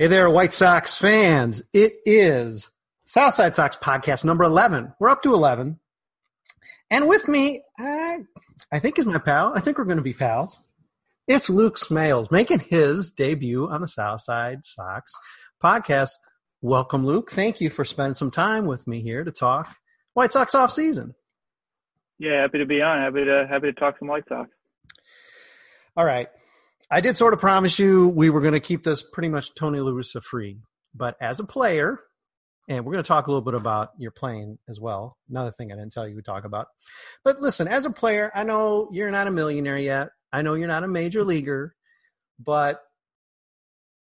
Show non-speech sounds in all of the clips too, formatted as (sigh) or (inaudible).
Hey there, White Sox fans. It is Southside Sox podcast number 11. We're up to 11. And with me, I, I think is my pal. I think we're going to be pals. It's Luke Smales making his debut on the Southside Sox podcast. Welcome, Luke. Thank you for spending some time with me here to talk White Sox off season. Yeah, happy to be on. Happy to happy to talk some White Sox. All right. I did sort of promise you we were going to keep this pretty much Tony La Russa free, but as a player, and we're going to talk a little bit about your playing as well. Another thing I didn't tell you we talk about. But listen, as a player, I know you're not a millionaire yet. I know you're not a major leaguer, but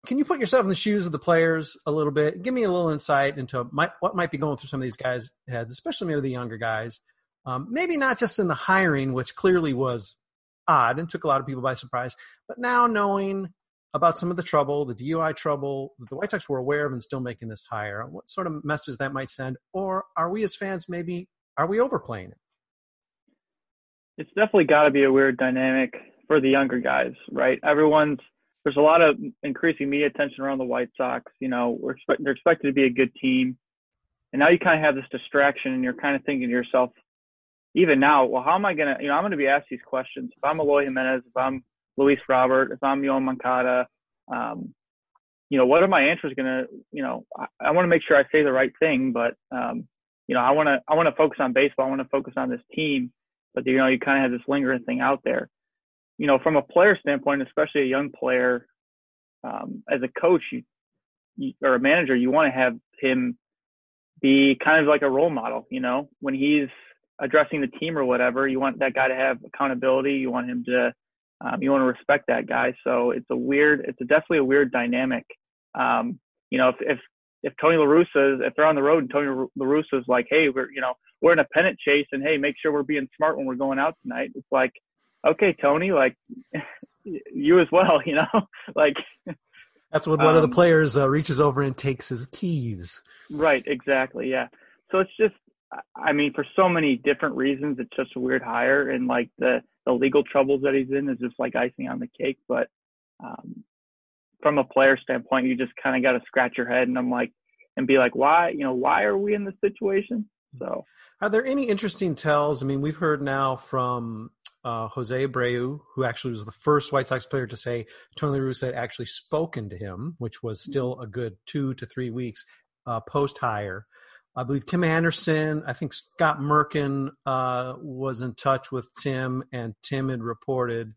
can you put yourself in the shoes of the players a little bit? Give me a little insight into my, what might be going through some of these guys' heads, especially maybe the younger guys. Um, maybe not just in the hiring, which clearly was odd and took a lot of people by surprise. But now knowing about some of the trouble, the DUI trouble that the White Sox were aware of and still making this hire, what sort of message that might send, or are we as fans maybe are we overplaying it? It's definitely got to be a weird dynamic for the younger guys, right? Everyone's there's a lot of increasing media attention around the White Sox. You know, we're expect, they're expected to be a good team, and now you kind of have this distraction, and you're kind of thinking to yourself, even now, well, how am I gonna, you know, I'm gonna be asked these questions. If I'm Eloy Jimenez, if I'm Luis Robert, if I'm Yoan Moncada, um, you know, what are my answers gonna, you know, I, I want to make sure I say the right thing, but, um, you know, I want to, I want to focus on baseball. I want to focus on this team, but you know, you kind of have this lingering thing out there. You know, from a player standpoint, especially a young player, um, as a coach, you, you or a manager, you want to have him be kind of like a role model. You know, when he's addressing the team or whatever, you want that guy to have accountability. You want him to, um, you want to respect that guy. So it's a weird, it's a definitely a weird dynamic. Um, you know, if, if, if Tony La Russa, if they're on the road and Tony La Russa is like, hey, we're, you know, we're in a pennant chase and hey, make sure we're being smart when we're going out tonight. It's like, okay, Tony, like (laughs) you as well, (laughs) you know, (laughs) like. That's when one um, of the um, players uh, reaches over and takes his keys. Right, exactly. Yeah. So it's just I mean, for so many different reasons, it's just a weird hire, and like the the legal troubles that he's in is just like icing on the cake. But um, from a player standpoint, you just kind of got to scratch your head, and I'm like, and be like, why, you know, why are we in this situation? So, are there any interesting tells? I mean, we've heard now from uh, Jose Abreu, who actually was the first White Sox player to say Tony La Russa had actually spoken to him, which was still a good two to three weeks uh, post hire. I believe Tim Anderson, I think Scott Merkin uh, was in touch with Tim, and Tim had reported,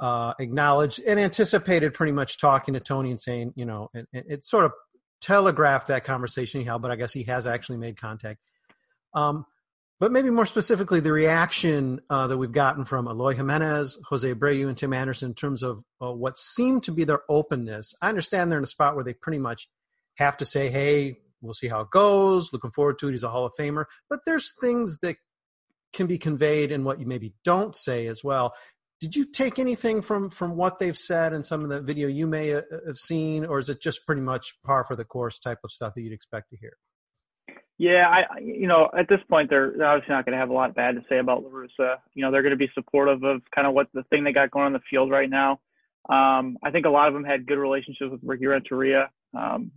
uh, acknowledged, and anticipated pretty much talking to Tony and saying, you know, and, it sort of telegraphed that conversation he but I guess he has actually made contact. Um, but maybe more specifically, the reaction uh, that we've gotten from Eloy Jimenez, Jose Abreu, and Tim Anderson in terms of uh, what seemed to be their openness. I understand they're in a spot where they pretty much have to say, hey, We'll see how it goes. Looking forward to it. He's a Hall of Famer. But there's things that can be conveyed in what you maybe don't say as well. Did you take anything from from what they've said in some of the video you may uh, have seen, or is it just pretty much par for the course type of stuff that you'd expect to hear? Yeah, I you know at this point they're, obviously not going to have a lot bad to say about La Russa. You know they're going to be supportive of kind of what the thing they got going on the field right now. Um, I think a lot of them had good relationships with Ricky Renteria. Um,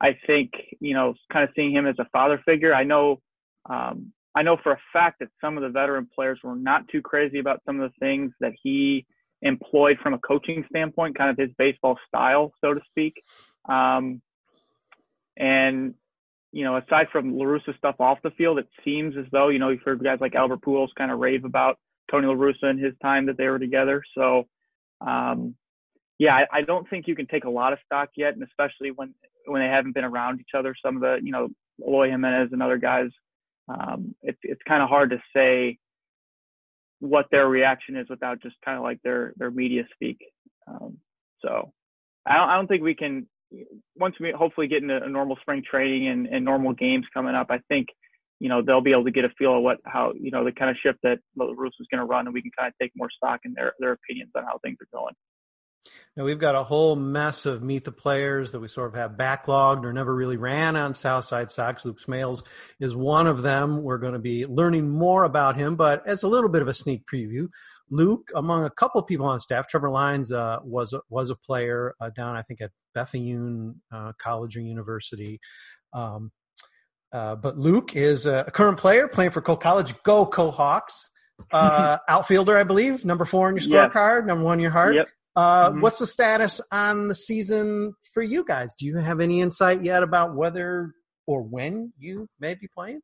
I think, you know, kind of seeing him as a father figure. I know, um, I know for a fact that some of the veteran players were not too crazy about some of the things that he employed from a coaching standpoint, kind of his baseball style, so to speak. Um, and, you know, aside from La Russa stuff off the field, it seems as though, you know, you've heard guys like Albert Pujols kind of rave about Tony La Russa and his time that they were together. So, um, yeah, I, I don't think you can take a lot of stock yet, and especially when when they haven't been around each other. Some of the, you know, Eloy Jimenez and other guys, um, it's it's kind of hard to say what their reaction is without just kind of like their their media speak. Um, so I don't, I don't think we can once we hopefully get into a normal spring training and, and normal games coming up. I think you know they'll be able to get a feel of what how you know the kind of ship that La is going to run, and we can kind of take more stock in their their opinions on how things are going. Now we've got a whole mess of meet the players that we sort of have backlogged or never really ran on Southside Sox. Luke Smales is one of them. We're going to be learning more about him, but as a little bit of a sneak preview, Luke, among a couple of people on staff, Trevor Lyons uh, was was a player uh, down, I think, at Bethune uh, College or University. Um, uh, but Luke is a current player playing for Coe College. Go Kohawks! (laughs) Uh, outfielder, I believe, number four on your scorecard, number one in your heart. Yep. Uh, mm-hmm. What's the status on the season for you guys? Do you have any insight yet about whether or when you may be playing?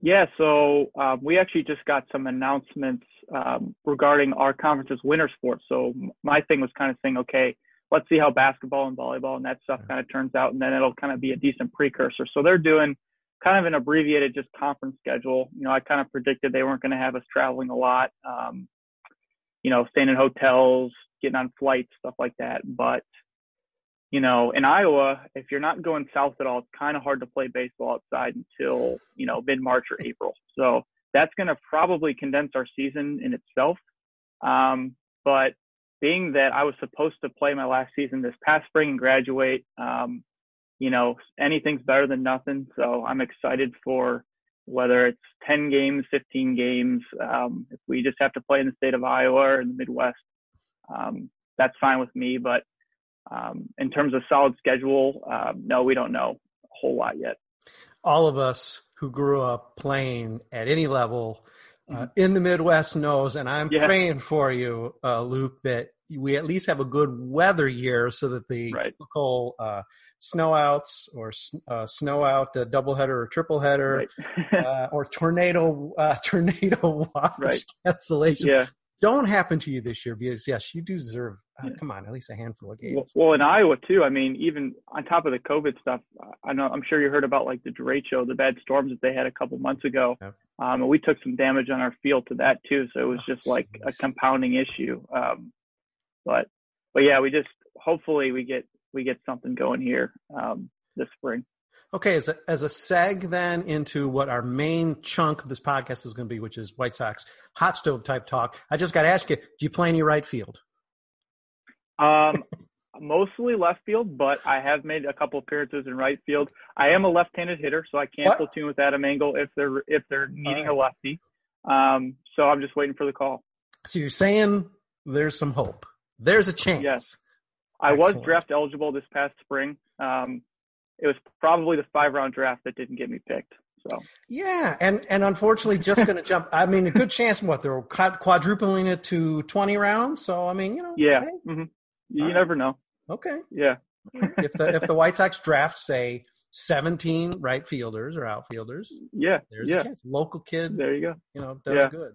Yeah, so um, we actually just got some announcements um, regarding our conference's winter sports. So my thing was kind of saying, okay, let's see how basketball and volleyball and that stuff kind of turns out, and then it'll kind of be a decent precursor. So they're doing kind of an abbreviated just conference schedule. You know, I kind of predicted they weren't going to have us traveling a lot, um, you know, staying in hotels, getting on flights, stuff like that. But you know, in Iowa, if you're not going south at all, it's kind of hard to play baseball outside until you know mid March or April. So that's going to probably condense our season in itself. Um, but being that I was supposed to play my last season this past spring and graduate, um, you know, anything's better than nothing. So I'm excited for whether it's 10 games, 15 games. Um, if we just have to play in the state of Iowa or in the Midwest, um, that's fine with me. But um, in terms of solid schedule, um, no, we don't know a whole lot yet. All of us who grew up playing at any level uh, mm-hmm. in the Midwest knows, and I'm yeah. praying for you, uh, Luke, that we at least have a good weather year so that the right. typical uh, snowouts or uh, snow out uh, doubleheader or triple header right. (laughs) uh, or tornado uh, (laughs) tornado watch right. cancellations yeah. Don't happen to you this year because yes you do deserve uh, come on at least a handful of games. Well, well, in iowa too i mean even on top of the covid stuff i know i'm sure you heard about like the derecho the bad storms that they had a couple months ago. Yeah. um, and we took some damage on our field to that too so it was oh, just like a compounding issue. Um, but but yeah we just hopefully we get we get something going here um, this spring. Okay, as a, as a seg then into what our main chunk of this podcast is going to be, which is White Sox hot stove type talk. I just got to ask you: Do you play any right field? Um, (laughs) mostly left field, but I have made a couple appearances in right field. I am a left-handed hitter, so I can what? platoon with Adam Engel if they're if they're needing right. a lefty. Um, so I'm just waiting for the call. So you're saying there's some hope. There's a chance. Yes. I was draft eligible this past spring. Um, it was probably the five round draft that didn't get me picked. So yeah, and and unfortunately, just going (laughs) to jump. I mean, a good chance. What they're quadrupling it to twenty rounds. So I mean, you know, yeah, hey. mm-hmm. you never right. know. Okay, yeah. if the if the White Sox draft say seventeen right fielders or outfielders, yeah, there's yeah. a chance. Local kid, there you go. You know, does yeah. good.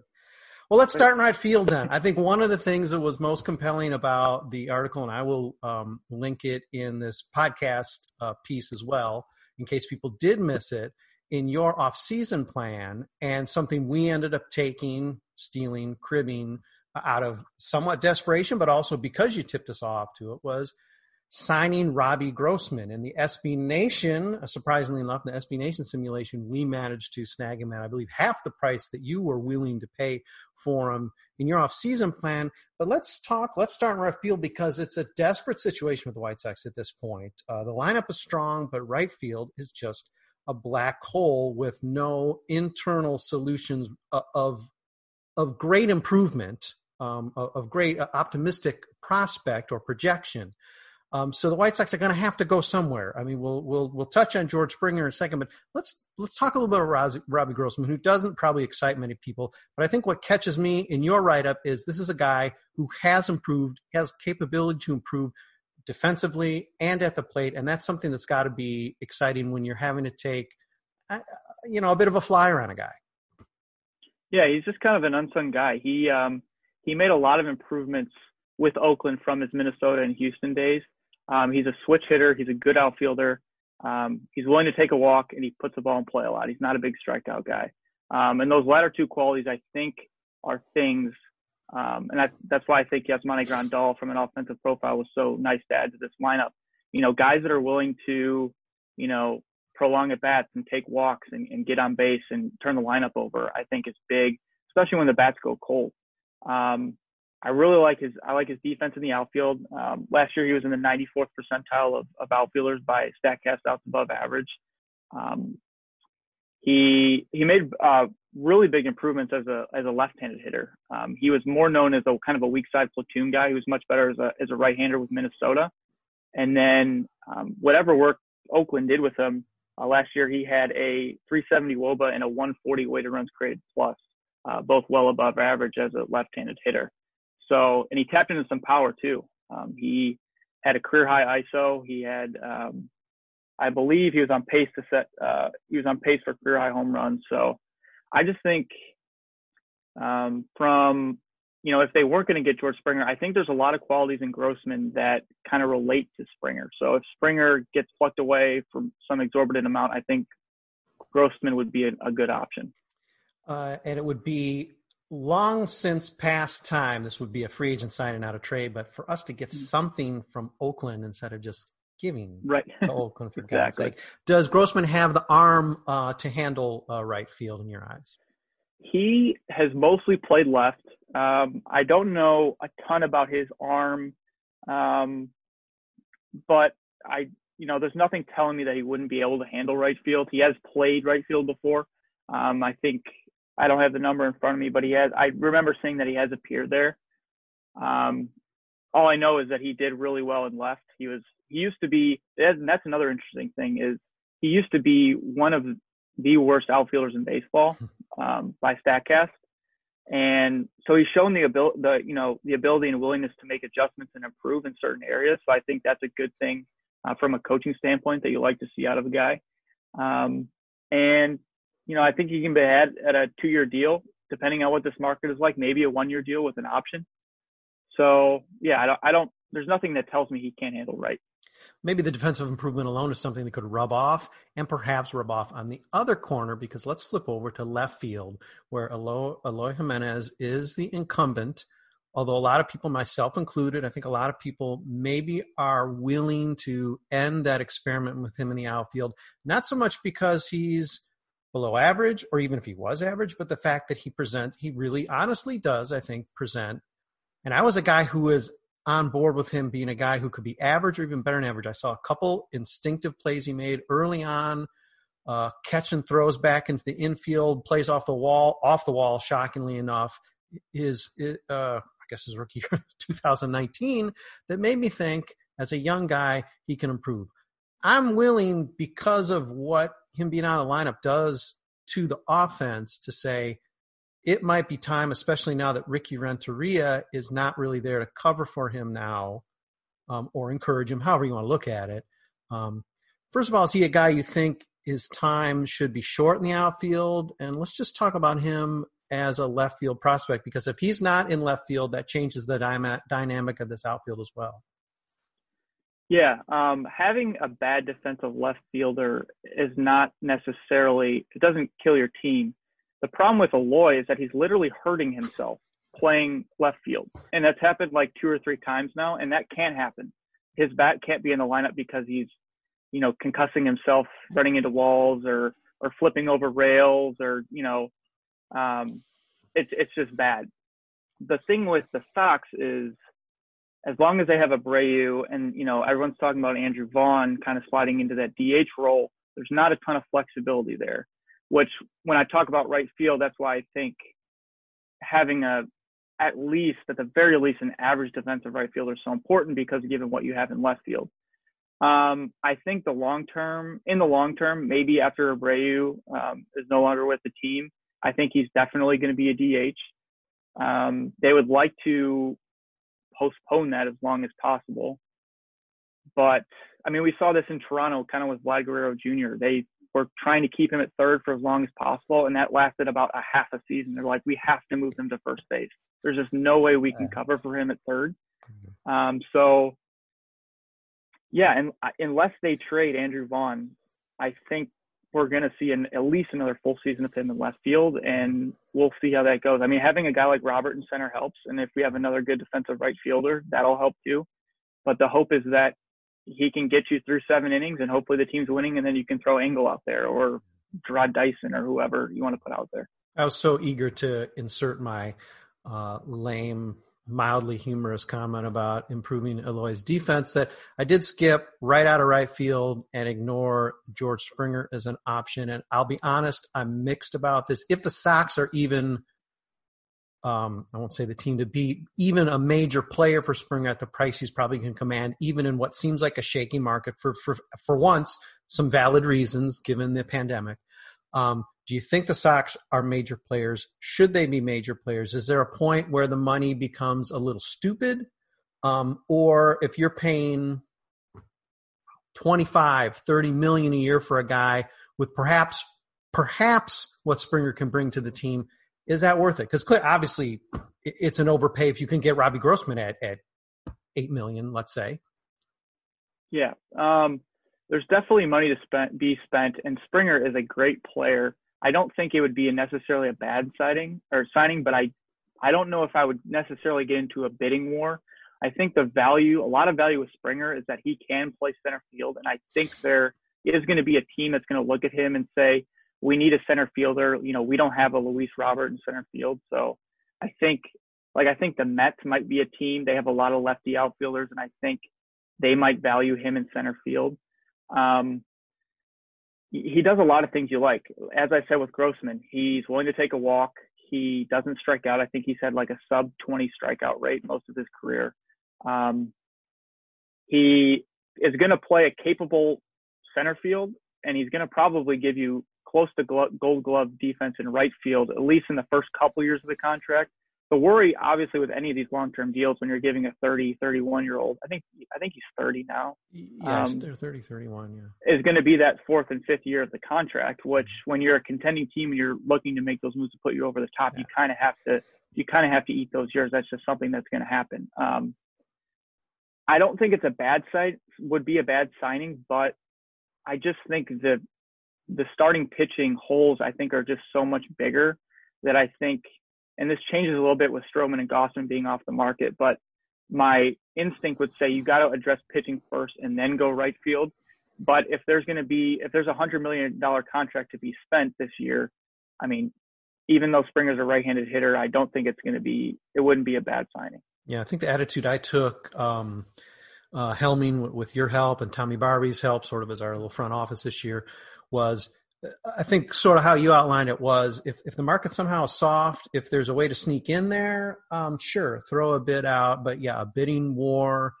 Well, let's start in right field then. I think one of the things that was most compelling about the article, and I will um, link it in this podcast uh, piece as well, in case people did miss it, in your off-season plan, and something we ended up taking, stealing, cribbing uh, out of somewhat desperation, but also because you tipped us off to it, was – signing Robbie Grossman. In the SB Nation, uh, surprisingly enough, the SB Nation simulation, we managed to snag him at, I believe, half the price that you were willing to pay for him in your off-season plan. But let's talk, let's start in right field because it's a desperate situation with the White Sox at this point. Uh, the lineup is strong, but right field is just a black hole with no internal solutions uh, of, of great improvement, um, of, of great uh, optimistic prospect or projection. Um, so the White Sox are going to have to go somewhere. I mean, we'll we'll we'll touch on George Springer in a second, but let's let's talk a little bit about Robbie Grossman, who doesn't probably excite many people. But I think what catches me in your write up is this is a guy who has improved, has capability to improve defensively and at the plate, and that's something that's got to be exciting when you're having to take, uh, you know, a bit of a flyer on a guy. Yeah, he's just kind of an unsung guy. He um, he made a lot of improvements with Oakland from his Minnesota and Houston days. Um, he's a switch hitter. He's a good outfielder. Um, he's willing to take a walk and he puts the ball in play a lot. He's not a big strikeout guy. Um, and those latter two qualities, I think, are things. Um, and that, that's why I think Yasmani Grandal from an offensive profile was so nice to add to this lineup. You know, guys that are willing to, you know, prolong at bats and take walks and, and get on base and turn the lineup over, I think is big, especially when the bats go cold. Um, I really like his I like his defense in the outfield. Um, last year he was in the 94th percentile of, of outfielders by Statcast outs above average. Um, he he made uh, really big improvements as a as a left-handed hitter. Um, he was more known as a kind of a weak side platoon guy. He was much better as a as a right-hander with Minnesota. And then um, whatever work Oakland did with him uh, last year, he had a 370 WOBA and a 140 weighted runs created plus, uh, both well above average as a left-handed hitter. So, and he tapped into some power too. Um, he had a career high ISO. He had, um, I believe, he was on pace to set. Uh, he was on pace for career high home runs. So, I just think um, from you know if they weren't going to get George Springer, I think there's a lot of qualities in Grossman that kind of relate to Springer. So if Springer gets plucked away from some exorbitant amount, I think Grossman would be a, a good option. Uh, and it would be long since past time. This would be a free agent signing, out of trade. But for us to get mm. something from Oakland instead of just giving right to Oakland for (laughs) exactly. God's sake, does Grossman have the arm uh, to handle uh, right field in your eyes? He has mostly played left. Um, I don't know a ton about his arm, um, but I, you know, there's nothing telling me that he wouldn't be able to handle right field. He has played right field before. Um, I think I don't have the number in front of me, but he has. I remember seeing that he has appeared there. Um, all I know is that he did really well and left. He was he used to be. And that's another interesting thing is he used to be one of the worst outfielders in baseball um, by Statcast, and so he's shown the ability, the you know, the ability and willingness to make adjustments and improve in certain areas. So I think that's a good thing uh, from a coaching standpoint that you like to see out of a guy. Um, and you know, I think he can be had at a two-year deal, depending on what this market is like. Maybe a one-year deal with an option. So yeah, I don't, I don't. There's nothing that tells me he can't handle right maybe the defensive improvement alone is something that could rub off and perhaps rub off on the other corner because let's flip over to left field where Eloy, Eloy Jimenez is the incumbent. Although a lot of people, myself included, I think a lot of people maybe are willing to end that experiment with him in the outfield, not so much because he's below average or even if he was average, but the fact that he present, he really honestly does, I think, present. And I was a guy who was on board with him being a guy who could be average or even better than average. I saw a couple instinctive plays he made early on, uh, catch and throws back into the infield, plays off the wall, off the wall. Shockingly enough, his uh, I guess his rookie year, (laughs) 2019 that made me think as a young guy he can improve. I'm willing because of what him being on the lineup does to the offense to say it might be time, especially now that Ricky Renteria is not really there to cover for him now um, or encourage him, however you want to look at it. Um, first of all, is he a guy you think his time should be short in the outfield? And let's just talk about him as a left field prospect because if he's not in left field, that changes the dynamic of this outfield as well. Yeah, um, having a bad defensive left fielder is not necessarily, it doesn't kill your team the problem with Eloy is that he's literally hurting himself playing left field. And that's happened like two or three times now, and that can't happen. His bat can't be in the lineup because he's, you know, concussing himself, running into walls or or flipping over rails or, you know, um, it's it's just bad. The thing with the Sox is as long as they have Abreu and, you know, everyone's talking about Andrew Vaughn kind of sliding into that DH role, there's not a ton of flexibility there which when I talk about right field, that's why I think having a at least at the very least an average defensive right fielder is so important because given what you have in left field. Um, I think the long term, in the long term, maybe after Abreu um, is no longer with the team, I think he's definitely going to be a DH. Um, they would like to postpone that as long as possible. But I mean, we saw this in Toronto, kind of with Vlad Guerrero Jr. They were trying to keep him at third for as long as possible, and that lasted about a half a season. They're like, we have to move him to first base. There's just no way we can cover for him at 3rd mm-hmm. Um, so, yeah, and unless they trade Andrew Vaughn, I think we're going to see an, at least another full season of him in left field, and we'll see how that goes. I mean, having a guy like Robert in center helps, and if we have another good defensive right fielder, that'll help too. But the hope is that he can get you through seven innings and hopefully the team's winning and then you can throw Engel out there or Jarrod Dyson or whoever you want to put out there. I was so eager to insert my uh, lame mildly humorous comment about improving Eloy's defense that I did skip right out of right field and ignore George Springer as an option. And I'll be honest, I'm mixed about this. If the Sox are even, um, I won't say the team to beat, even a major player for Springer at the price he's probably can command, even in what seems like a shaky market for for for once, some valid reasons given the pandemic. Um, do you think the Sox are major players? Should they be major players? Is there a point where the money becomes a little stupid? Um, or if you're paying 25, 30 million a year for a guy with perhaps, perhaps what Springer can bring to the team, is that worth it? Because obviously it's an overpay if you can get Robbie Grossman at, at 8 million, let's say. Yeah. Um, there's definitely money to spend, be spent, and Springer is a great player. I don't think it would be necessarily a bad signing or signing, but I I don't know if I would necessarily get into a bidding war. I think the value, a lot of value with Springer is that he can play center field, and I think there is going to be a team that's going to look at him and say, we need a center fielder. You know, we don't have a Luis Robert in center field, so I think, like I think the Mets might be a team. They have a lot of lefty outfielders, and I think they might value him in center field. Um, he does a lot of things you like. As I said with Grossman, he's willing to take a walk. He doesn't strike out. I think he's had like a sub 20 strikeout rate most of his career. Um, he is going to play a capable center field, and he's going to probably give you close to gold glove defense in right field, at least in the first couple years of the contract the worry obviously with any of these long-term deals when you're giving a 30 31 year old i think i think he's 30 now yes um, they're 30 31 yeah. is going to be that fourth and fifth year of the contract which when you're a contending team and you're looking to make those moves to put you over the top yeah. you kind of have to you kind of have to eat those years. That's just something that's going to happen. Um, i don't think it's a bad site would be a bad signing but i just think the the starting pitching holes i think are just so much bigger that i think and this changes a little bit with Stroman and Gausman being off the market, but my instinct would say you got to address pitching first and then go right field. But if there's going to be if there's a hundred million dollar contract to be spent this year, I mean, even though Springer's a right-handed hitter, I don't think it's going to be it wouldn't be a bad signing. Yeah, I think the attitude I took um, uh, helming with your help and Tommy Barbee's help, sort of as our little front office this year, was I think sort of how you outlined it was if, if the market somehow is soft, if there's a way to sneak in there, um, sure, throw a bid out. But yeah, a bidding war.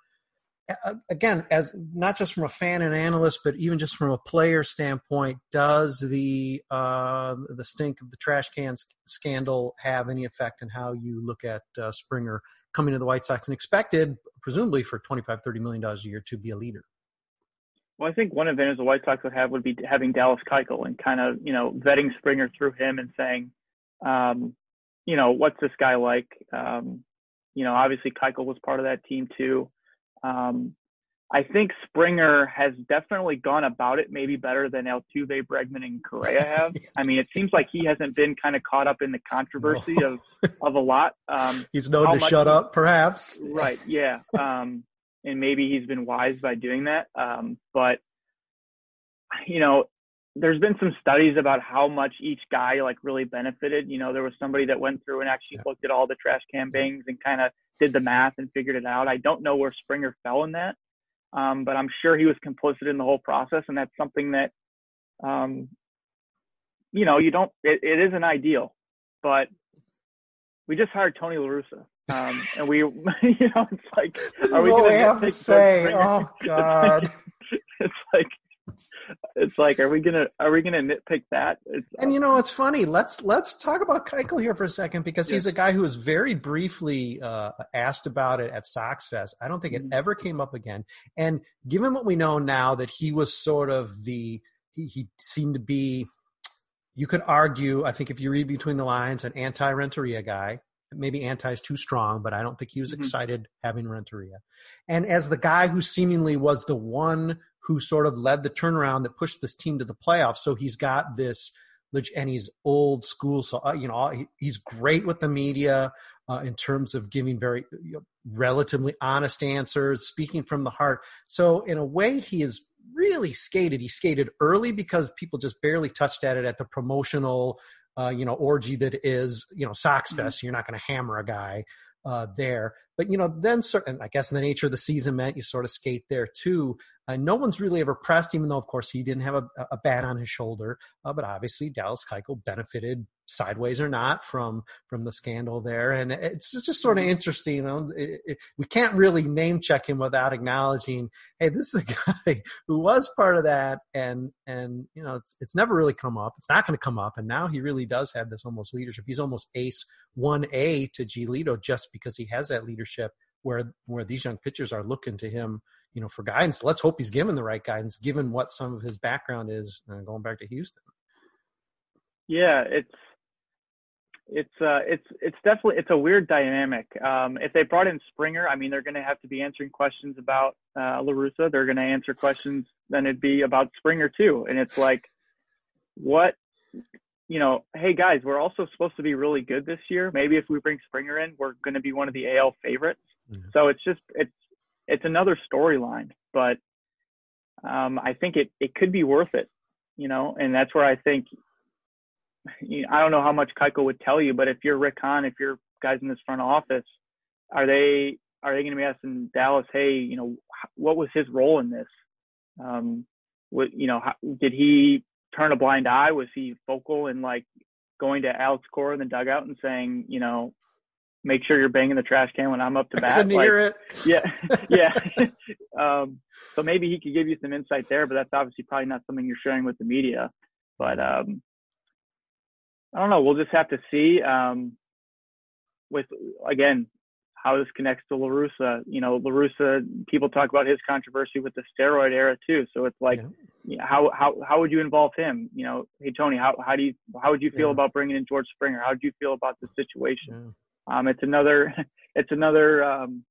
Again, as not just from a fan and analyst, but even just from a player standpoint, does the uh, the stink of the trash can scandal have any effect on how you look at uh, Springer coming to the White Sox and expected, presumably for 25, 30 million dollars a year, to be a leader? Well, I think one advantage the White Sox would have would be having Dallas Keuchel and kind of, you know, vetting Springer through him and saying, um, you know, what's this guy like? Um, you know, obviously Keuchel was part of that team too. Um, I think Springer has definitely gone about it maybe better than Altuve, Bregman, and Correa have. (laughs) I mean, it seems like he hasn't been kind of caught up in the controversy no. of of a lot. Um, (laughs) He's known to shut up, perhaps. Right. Yeah. (laughs) Um, and maybe he's been wise by doing that. Um, but you know, there's been some studies about how much each guy like really benefited. You know, there was somebody that went through and actually yeah. looked at all the trash can bangs and kind of did the math and figured it out. I don't know where Springer fell in that, um, but I'm sure he was complicit in the whole process, and that's something that, um, you know, you don't. It, it isn't ideal, but we just hired Tony La Russa. Um, and we, (laughs) you know, it's like, this are we going to have to say? Oh God! (laughs) it's like, it's like, are we gonna, are we gonna nitpick that? It's, and you know, it's funny. Let's let's talk about Keuchel here for a second because yeah. he's a guy who was very briefly uh, asked about it at Sox Fest. I don't think it mm-hmm. ever came up again. And given what we know now, that he was sort of the, he, he seemed to be. You could argue, I think, if you read between the lines, an anti-Renteria guy maybe anti is too strong, but I don't think he was mm-hmm. excited having Renteria. And as the guy who seemingly was the one who sort of led the turnaround that pushed this team to the playoffs, so he's got this, and he's old school. So uh, you know he's great with the media uh, in terms of giving very you know, relatively honest answers, speaking from the heart. So in a way, he is really skated. He skated early because people just barely touched at it at the promotional uh, you know, orgy that is, you know, Sox mm-hmm. Fest. You're not going to hammer a guy. uh, there. But you know, then certain, I guess, in the nature of the season meant you sort of skate there too. Uh, no one's really ever pressed, even though, of course, he didn't have a, a bat on his shoulder. Uh, but obviously, Dallas Keuchel benefited sideways or not from from the scandal there, and it's just sort of mm-hmm. interesting. You know, it, it, we can't really name check him without acknowledging, hey, this is a (laughs) guy who was part of that, and and you know, it's it's never really come up. It's not going to come up, and now he really does have this almost leadership. He's almost ace one A to Giolito just because he has that leadership. Where where these young pitchers are looking to him you know, for guidance. Let's hope he's given the right guidance, given what some of his background is uh, going back to Houston. Yeah, it's it's uh it's it's definitely it's a weird dynamic. Um, if they brought in Springer, I mean, they're going to have to be answering questions about uh, La Russa They're going to answer questions, then it'd be about Springer too. And it's like, what, you know, hey guys, we're also supposed to be really good this year. Maybe if we bring Springer in, we're going to be one of the AL favorites. Mm-hmm. So it's just it's it's another storyline, but um, I think it it could be worth it, you know, and that's where I think you know, I don't know how much Keuchel would tell you, but if you're Rick Hahn, if you're guys in this front office, are they are they going to be asking Dallas, hey, you know, what was his role in this? Um, what you know, how, did he turn a blind eye? Was he vocal in like going to Alex Cora in the dugout and saying, you know, make sure you're banging the trash can when I'm up to bat. I like, hear it. Yeah, (laughs) yeah. (laughs) um, so maybe he could give you some insight there, but that's obviously probably not something you're sharing with the media. But um, I don't know. We'll just have to see. Um, with again, how this connects to La Russa. You know, La Russa. People talk about his controversy with the steroid era too. So it's like, yeah. you know, how how how would you involve him? You know, hey Tony, how how do you how would you feel yeah. about bringing in George Springer? How would you feel about the situation? Um, it's another (laughs) it's another um,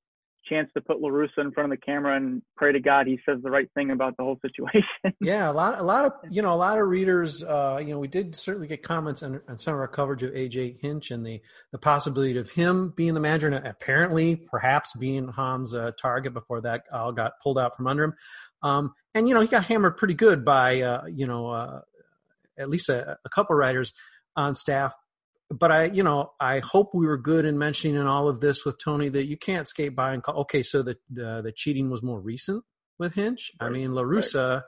chance to put La Russa in front of the camera and pray to God he says the right thing about the whole situation. (laughs) yeah, a lot, a lot of you know, a lot of readers. Uh, you know, we did certainly get comments on, on, some of our coverage of AJ Hinch and the the possibility of him being the manager and apparently perhaps being Hahn's uh, target before that all got pulled out from under him. Um, and you know, he got hammered pretty good by uh, you know uh, at least a, a couple writers on staff but I, you know, I hope we were good in mentioning in all of this with Tony that you can't skate by and call. Okay, so the the, the cheating was more recent with Hinch. Right. I mean, La Russa, right.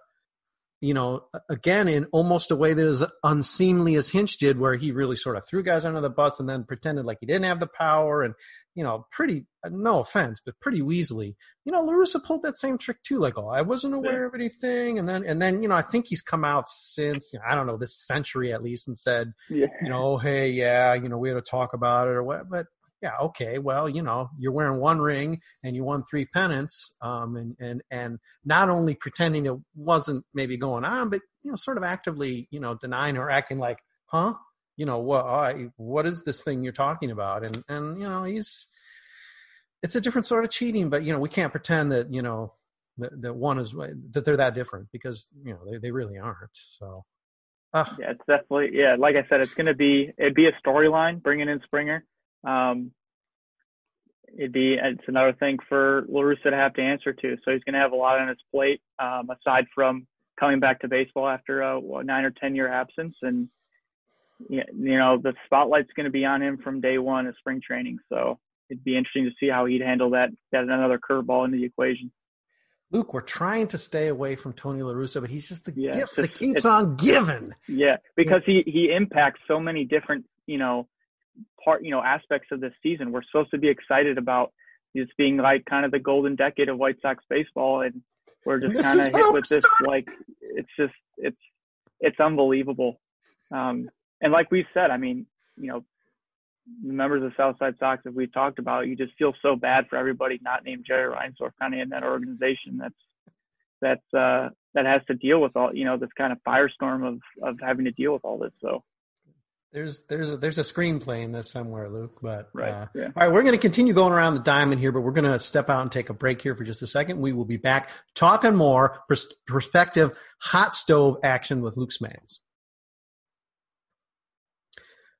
You know, again in almost a way that is unseemly as Hinch did, where he really sort of threw guys under the bus and then pretended like he didn't have the power and you know, pretty, uh, no offense, but pretty weaselly. You know, La Russa pulled that same trick too. Like, oh, I wasn't aware of anything. And then, and then, you know, I think he's come out since, you know, I don't know, this century at least and said, yeah. you know, oh, hey, yeah, you know, we had to talk about it or what. But yeah, okay, well, you know, you're wearing one ring and you won three pennants. Um, and, and, and not only pretending it wasn't maybe going on, but, you know, sort of actively, you know, denying or acting like, huh? you know what I, what is this thing you're talking about and and you know he's it's a different sort of cheating but you know we can't pretend that you know that, that one is that they're that different because you know they, they really aren't so uh. yeah it's definitely yeah like i said it's going to be it'd be a storyline bringing in springer um it'd be it's another thing for La Russa to have to answer to so he's going to have a lot on his plate um aside from coming back to baseball after a nine or ten year absence and you know, the spotlight's going to be on him from day one of spring training. So it'd be interesting to see how he'd handle that. That another curveball into the equation. Luke, we're trying to stay away from Tony La Russa, but he's just the yeah, gift that keeps on giving. Yeah, because he he impacts so many different you know part you know aspects of this season. We're supposed to be excited about this being like kind of the golden decade of White Sox baseball, and we're just kind of hit with this like it's just it's it's unbelievable. Um, and like we said, I mean, you know, members of Southside Sox, if we talked about, you just feel so bad for everybody not named Jerry Reinsdorf kind of in that organization that's that's uh, that has to deal with all you know this kind of firestorm of of having to deal with all this. So there's there's a, there's a screenplay in this somewhere, Luke. But right, uh, yeah. all right, we're going to continue going around the diamond here, but we're going to step out and take a break here for just a second. We will be back talking more pers- perspective hot stove action with Luke Smales.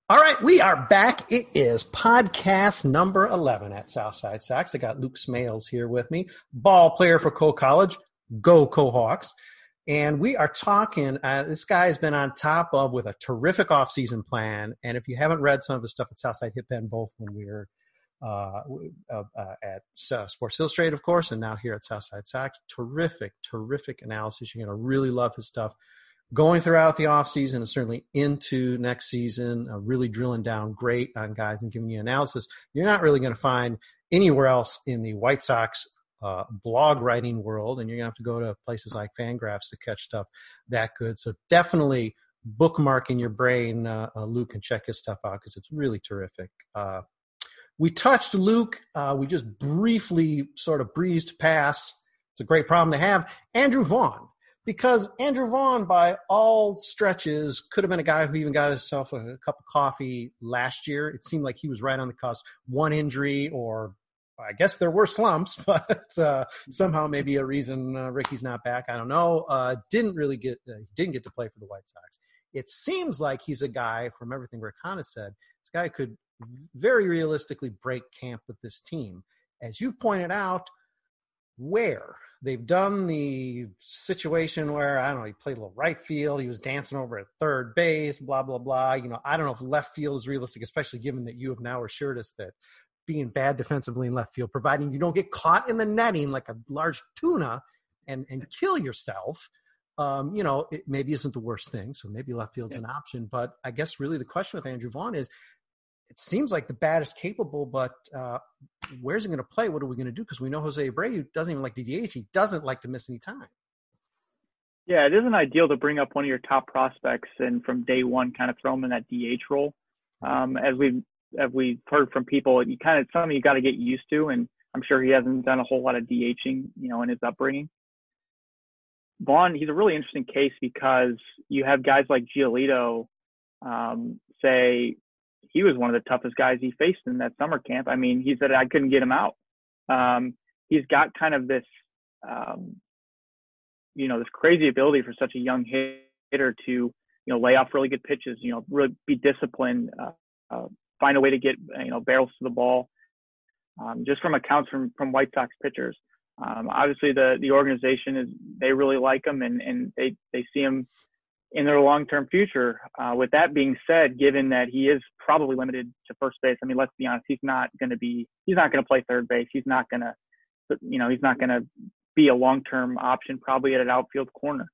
All right, we are back. It is podcast number 11 at Southside Sox. I got Luke Smales here with me, ball player for Coe College. Go Kohawks. And we are talking, uh, this guy has been on top of with a terrific offseason plan. And if you haven't read some of his stuff at Southside Hit Pen, both when we were uh, uh, uh at Sports Illustrated, of course, and now here at Southside Sox. Terrific, terrific analysis. You're going to really love his stuff. Going throughout the offseason and certainly into next season, uh, really drilling down great on guys and giving you analysis. You're not really going to find anywhere else in the White Sox uh, blog writing world, and you're gonna have to go to places like Fangraphs to catch stuff that good. So definitely bookmark in your brain, uh, uh, Luke, and check his stuff out because it's really terrific. Uh, we touched Luke. Uh, we just briefly sort of breezed past. It's a great problem to have. Andrew Vaughn, because Andrew Vaughn, by all stretches, could have been a guy who even got himself a, a cup of coffee last year. It seemed like he was right on the cusp. One injury or I guess there were slumps, (laughs) but uh, somehow maybe a reason uh, Ricky's not back. I don't know. Uh, didn't really get uh, didn't get to play for the White Sox. It seems like he's a guy from everything Rick Hahn said. This guy could very realistically break camp with this team, as you pointed out. Where they've done the situation where I don't know he played a little right field, he was dancing over at third base, blah blah blah. You know I don't know if left field is realistic, especially given that you have now assured us that being bad defensively in left field, providing you don't get caught in the netting like a large tuna and and kill yourself. Um, you know, it maybe isn't the worst thing. So maybe left field's yeah. an option. But I guess really the question with Andrew Vaughn is, it seems like the bat is capable, but uh, where's he going to play? What are we going to do? Because we know Jose Abreu doesn't even like DH. He doesn't like to miss any time. Yeah, it isn't ideal to bring up one of your top prospects and from day one kind of throw him in that DH role. Um, as we've as we've heard from people, you kind of something you got to get used to. And I'm sure he hasn't done a whole lot of DHing, you know, in his upbringing. Vaughn, he's a really interesting case because you have guys like Giolito um, say he was one of the toughest guys he faced in that summer camp. I mean, he said I couldn't get him out. Um, he's got kind of this, um, you know, this crazy ability for such a young hitter to, you know, lay off really good pitches, you know, really be disciplined, uh, uh, find a way to get you know barrels to the ball. Um, just from accounts from from White Sox pitchers, um, obviously the the organization is they really like him and and they they see him in their long term future. Uh, with that being said, given that he is probably limited to first base, I mean let's be honest, he's not going to be he's not going to play third base. He's not going to you know he's not going to be a long term option probably at an outfield corner.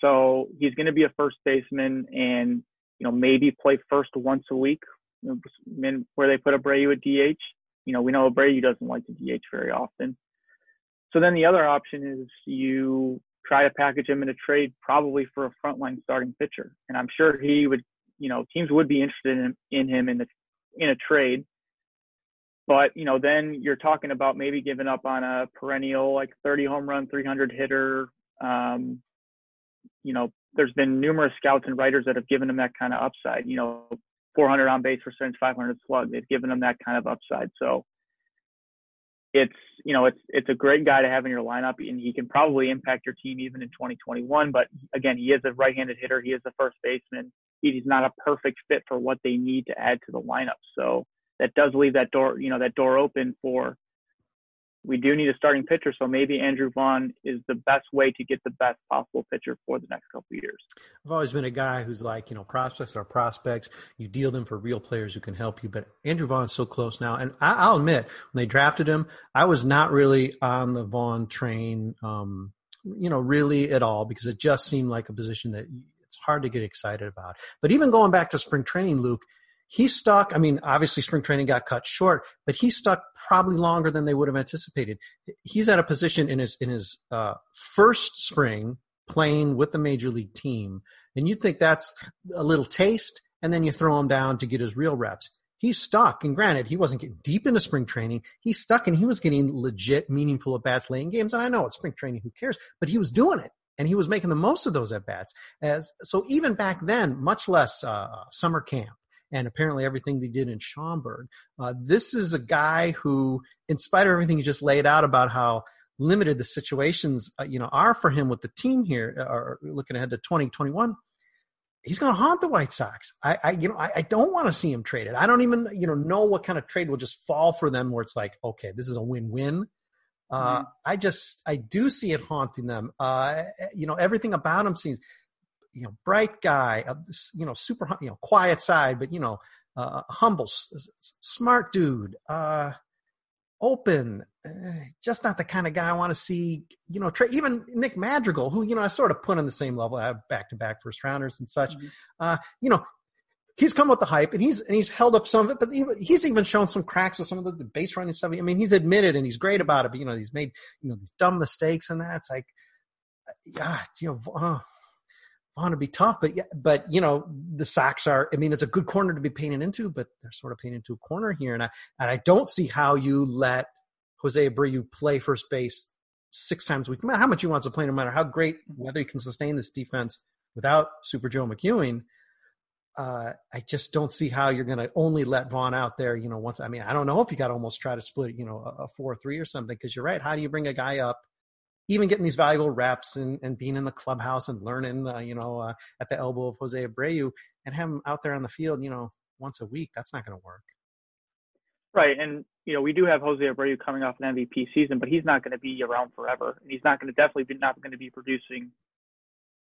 So he's going to be a first baseman and you know maybe play first once a week where they put Abreu at DH. You know, we know Abreu doesn't like to DH very often. So then the other option is you try to package him in a trade, probably for a frontline starting pitcher. And I'm sure he would, you know, teams would be interested in, in him in the in a trade. But you know, then you're talking about maybe giving up on a perennial like 30 home run, 300 hitter. Um, you know, there's been numerous scouts and writers that have given him that kind of upside. You know, 400 on base percentage, 500 slug. They've given him that kind of upside. So it's you know it's it's a great guy to have in your lineup, and he can probably impact your team even in 2021. But again, he is a right-handed hitter. He is a first baseman. He's not a perfect fit for what they need to add to the lineup. So that does leave that door you know that door open for we do need a starting pitcher, so maybe Andrew Vaughn is the best way to get the best possible pitcher for the next couple years. I've always been a guy who's like, you know, prospects are prospects. You deal them for real players who can help you. But Andrew Vaughn's so close now, and I, will admit, when they drafted him, I was not really on the Vaughn train, um, you know, really at all because it just seemed like a position that it's hard to get excited about. But even going back to spring training, Luke, he stuck. I mean, obviously spring training got cut short, but he stuck probably longer than they would have anticipated. He's at a position in his in his uh, first spring playing with the major league team, and you think that's a little taste, and then you throw him down to get his real reps. He's stuck, and granted, he wasn't getting deep into spring training. He's stuck, and he was getting legit, meaningful at bats, laying games. And I know it's spring training; who cares? But he was doing it and he was making the most of those at bats. As so, even back then, much less uh, summer camp and apparently everything they did in Schaumburg. Uh, this is a guy who, in spite of everything you just laid out about how limited the situations uh, you know are for him with the team here, uh, or looking ahead to 2021, he's going to haunt the White Sox. I, I you know, I, I don't want to see him traded. I don't even, you know, know what kind of trade will just fall for them where it's like, okay, this is a win-win. Uh, mm-hmm. I just, I do see it haunting them. Uh, you know, everything about him seems, you know, bright guy, you know, super, you know, quiet side, but you know, uh, humble, s- smart dude, uh, open, uh, just not the kind of guy I want to see. You know, tra- even Nick Madrigal, who you know I sort of put on the same level, I have back to back first rounders and such. Mhm. Uh, you know, he's come with the hype and he's and he's held up some of it, but even, he's even shown some cracks with some of the, the base running stuff. I mean, he's admitted and he's great about it, but you know, he's made you know these dumb mistakes and that. It's like, God, you know, uh, Vaughn to be tough, but but you know, the Sox are. I mean, it's a good corner to be painted into, but they're sort of painted into a corner here, and I and I don't see how you let Jose Abreu play first base six times a week, no matter how much he wants to play, no matter how great whether he can sustain this defense without Super Joe McEwing uh, I just don't see how you're going to only let Vaughn out there. You know, once I mean, I don't know if you got to almost try to split, you know, a, a four three or something. Because you're right. How do you bring a guy up, even getting these valuable reps and, and being in the clubhouse and learning, uh, you know, uh, at the elbow of Jose Abreu and have him out there on the field, you know, once a week? That's not going to work. Right, and you know we do have Jose Abreu coming off an MVP season, but he's not going to be around forever. And he's not going to definitely be not going to be producing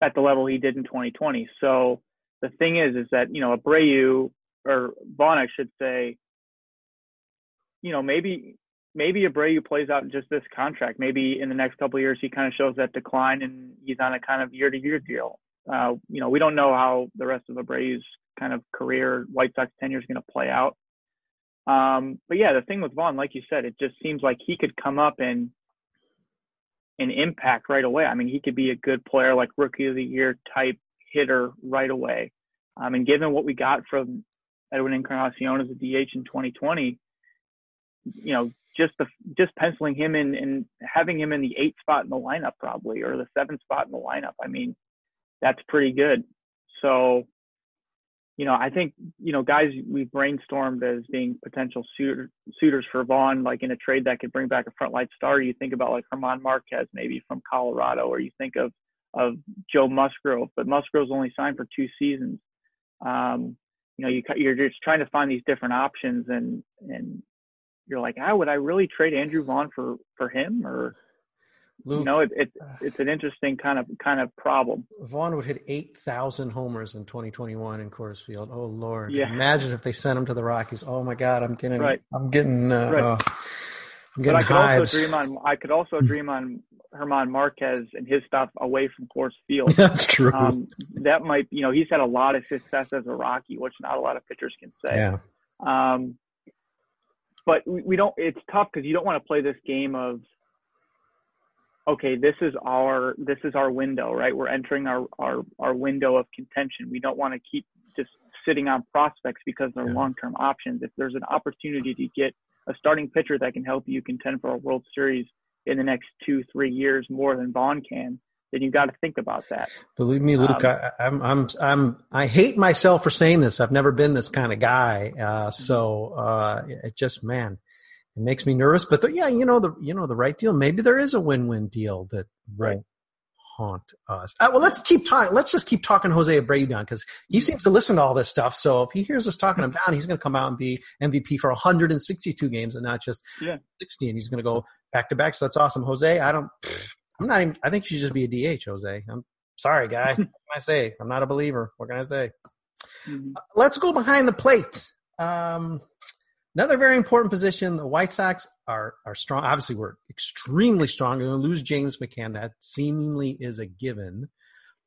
at the level he did in 2020. So the thing is, is that you know Abreu or Vaughn, I should say, you know maybe maybe Abreu plays out just this contract. Maybe in the next couple years he kind of shows that decline and he's on a kind of year to year deal. Uh, you know we don't know how the rest of Abreu's kind of career White Sox tenure is going to play out. Um, but yeah, the thing with Vaughn, like you said, it just seems like he could come up and and impact right away. I mean, he could be a good player, like rookie of the year type hitter right away. Um, and given what we got from Edwin Encarnacion as a DH in 2020, you know, just the just penciling him in and having him in the eight spot in the lineup probably or the seven spot in the lineup. I mean, that's pretty good. So, you know, I think you know guys we've brainstormed as being potential suitor, suitors for Vaughn, like in a trade that could bring back a front light star. You think about like Germán Márquez, maybe from Colorado, or you think of of Joe Musgrove, but Musgrove's only signed for two seasons. Um, you know, you you're just trying to find these different options, and and you're like, ah, would I really trade Andrew Vaughn for for him, or Luke, you know, it, it it's an interesting kind of kind of problem. Vaughn would hit eight thousand homers in 2021 in Coors Field. Oh Lord! Yeah. Imagine if they sent him to the Rockies. Oh my God! I'm getting. Right. I'm getting. Uh, Right. uh, I'm But I could hives. also dream on I could also dream on Germán Márquez and his stuff away from Coors Field. (laughs) That's true. Um, that might, you know, he's had a lot of success as a Rocky, which not a lot of pitchers can say. yeah. Um, but we, we don't. It's tough because you don't want to play this game of, okay, this is our this is our window, right? We're entering our our our window of contention. We don't want to keep just sitting on prospects because they're Yeah. long term options. If there's an opportunity to get a starting pitcher that can help you contend for a World Series in the next two three years more than Vaughn can, then you got to think about that. Believe me, Luke, Um, I, I'm, I'm, I'm, I hate myself for saying this. I've never been this kind of guy. Mm-hmm. Uh, so, uh, it just, man, it makes me nervous, but the, yeah, you know, the, you know, the right deal. Maybe there is a win-win deal that will Right. haunt us. Uh, well, let's keep talking. Let's just keep talking Jose Abreu down because he seems to listen to all this stuff. So if he hears us talking him down, he's going to come out and be MVP for 162 games and not just Yeah. 60. And he's going to go back to back. So that's awesome. Jose, I don't, I'm not even, I think you should just be a DH, Jose. I'm sorry, guy. (laughs) what can I say? I'm not a believer. What can I say? Let's go behind the plate. Um, another very important position. The White Sox are are strong. Obviously, we're extremely strong. They're going to lose James McCann. That seemingly is a given.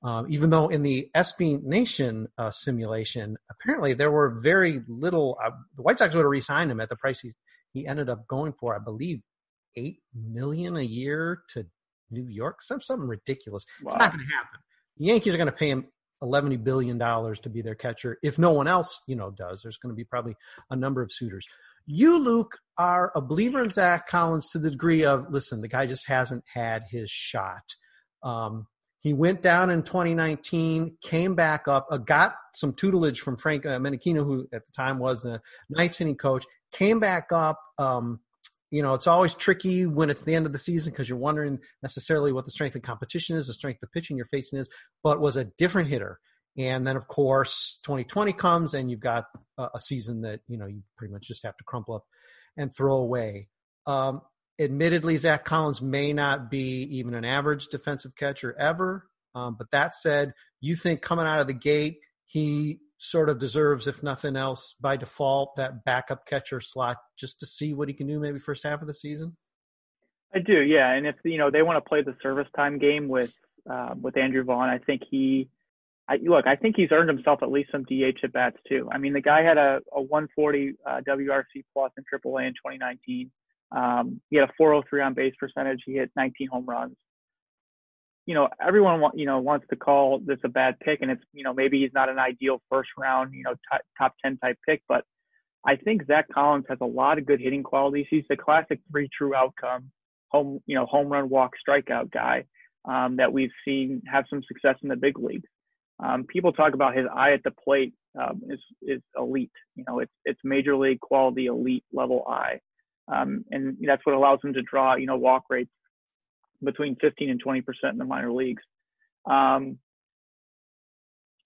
Um, even though in the SB Nation uh, simulation, apparently there were very little. Uh, the White Sox would have re-signed him at the price he he ended up going for. I believe eight million a year to New York. Some something ridiculous. It's not going to happen. The Yankees are going to pay him eleven billion dollars to be their catcher. If no one else, you know, does, there's going to be probably a number of suitors. You, Luke, are a believer in Zach Collins to the degree of listen, the guy just hasn't had his shot. Um, he went down in 2019, came back up, uh, got some tutelage from Frank uh, Menechino, who at the time was the Knights hitting coach, came back up. Um, you know, it's always tricky when it's the end of the season because you're wondering necessarily what the strength of competition is, the strength of pitching you're facing is, but was a different hitter. And then, of course, 2020 comes and you've got a, a season that, you know, you pretty much just have to crumple up and throw away. Um, admittedly, Zach Collins may not be even an average defensive catcher ever. Um, but that said, you think coming out of the gate, he sort of deserves, if nothing else, by default, that backup catcher slot just to see what he can do maybe first half of the season? I do, yeah. And if you know they want to play the service time game with um, with Andrew Vaughn, I think he, I, look, I think he's earned himself at least some DH at bats too. I mean, the guy had a, a 140 uh, WRC plus in AAA in 2019. Um, he had a 403 on base percentage. He hit 19 home runs you know, everyone you know wants to call this a bad pick, and it's you know maybe he's not an ideal first round, you know, top, top ten type pick, but I think Zach Collins has a lot of good hitting qualities. He's the classic three true outcome home, you know, home run, walk, strikeout guy um, that we've seen have some success in the big leagues. Um, people talk about his eye at the plate um, is is elite. You know, it's it's major league quality, elite level eye, um, and that's what allows him to draw you know walk rates between 15 and 20 percent in the minor leagues. Um,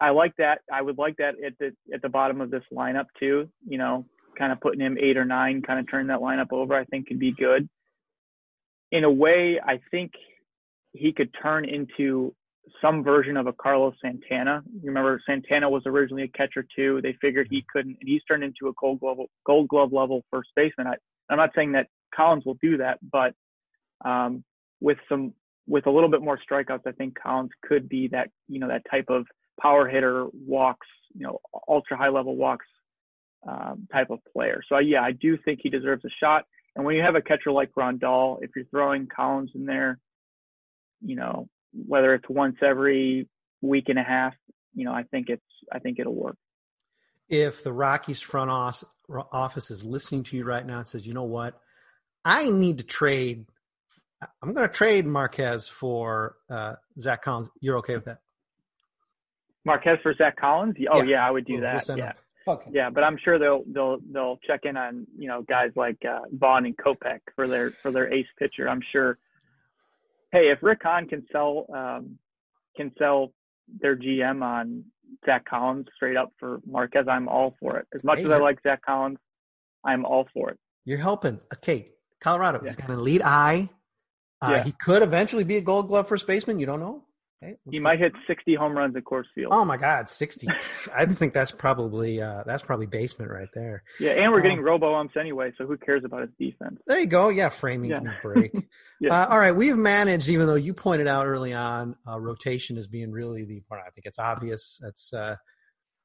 I like that. I would like that at the at the bottom of this lineup too. You know, kind of putting him eight or nine, kind of turning that lineup over. I think could be good. In a way, I think he could turn into some version of a Carlos Santana. You remember Santana was originally a catcher too. They figured he couldn't, and he's turned into a Gold Glove Gold Glove level first baseman. I, I'm not saying that Collins will do that, but um, with some with a little bit more strikeouts, I think Collins could be that you know that type of power hitter, walks, you know, ultra high level walks um, type of player. So yeah, I do think he deserves a shot. And when you have a catcher like Grandal, if you're throwing Collins in there, you know, whether it's once every week and a half, you know, I think it's I think it'll work. If the Rockies front office is listening to you right now and says, you know what, I need to trade I'm going to trade Marquez for uh, Zach Collins. You're okay with that? Marquez for Zach Collins? Oh yeah, yeah I would do that. We'll yeah. Okay. Yeah, but I'm sure they'll they'll they'll check in on you know guys like uh, Vaughn and Kopech for their for their ace pitcher. I'm sure. Hey, if Rick Hahn can sell um, can sell their GM on Zach Collins straight up for Marquez, I'm all for it. As much hey, as I like Zach Collins, I'm all for it. You're helping. Okay, Colorado. Yeah. He's got an elite eye. Uh, yeah. He could eventually be a Gold Glove first baseman. You don't know. Okay, he go. might hit 60 home runs at Coors Field. Oh my God, 60! (laughs) I just think that's probably uh, that's probably basement right there. Yeah, and we're um, getting robo umps anyway, so who cares about his defense? There you go. Yeah, framing yeah. break. (laughs) yeah. Uh, all right, we've managed, even though you pointed out early on, uh, rotation as being really the part. I think it's obvious. That's uh,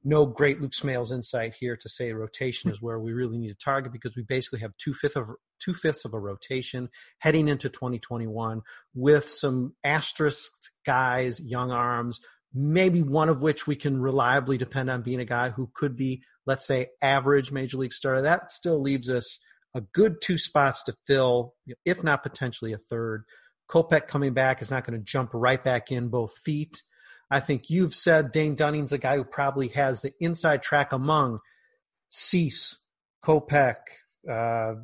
no great Luke Smales insight here to say rotation is where we really need to target because we basically have two fifths of two fifths of a rotation heading into 2021 with some asterisk guys, young arms, maybe one of which we can reliably depend on being a guy who could be, let's say, average major league starter. That still leaves us a good two spots to fill, if not potentially a third. Kopech coming back is not going to jump right back in both feet. I think you've said Dane Dunning's the guy who probably has the inside track among Cease, Kopech, uh, uh,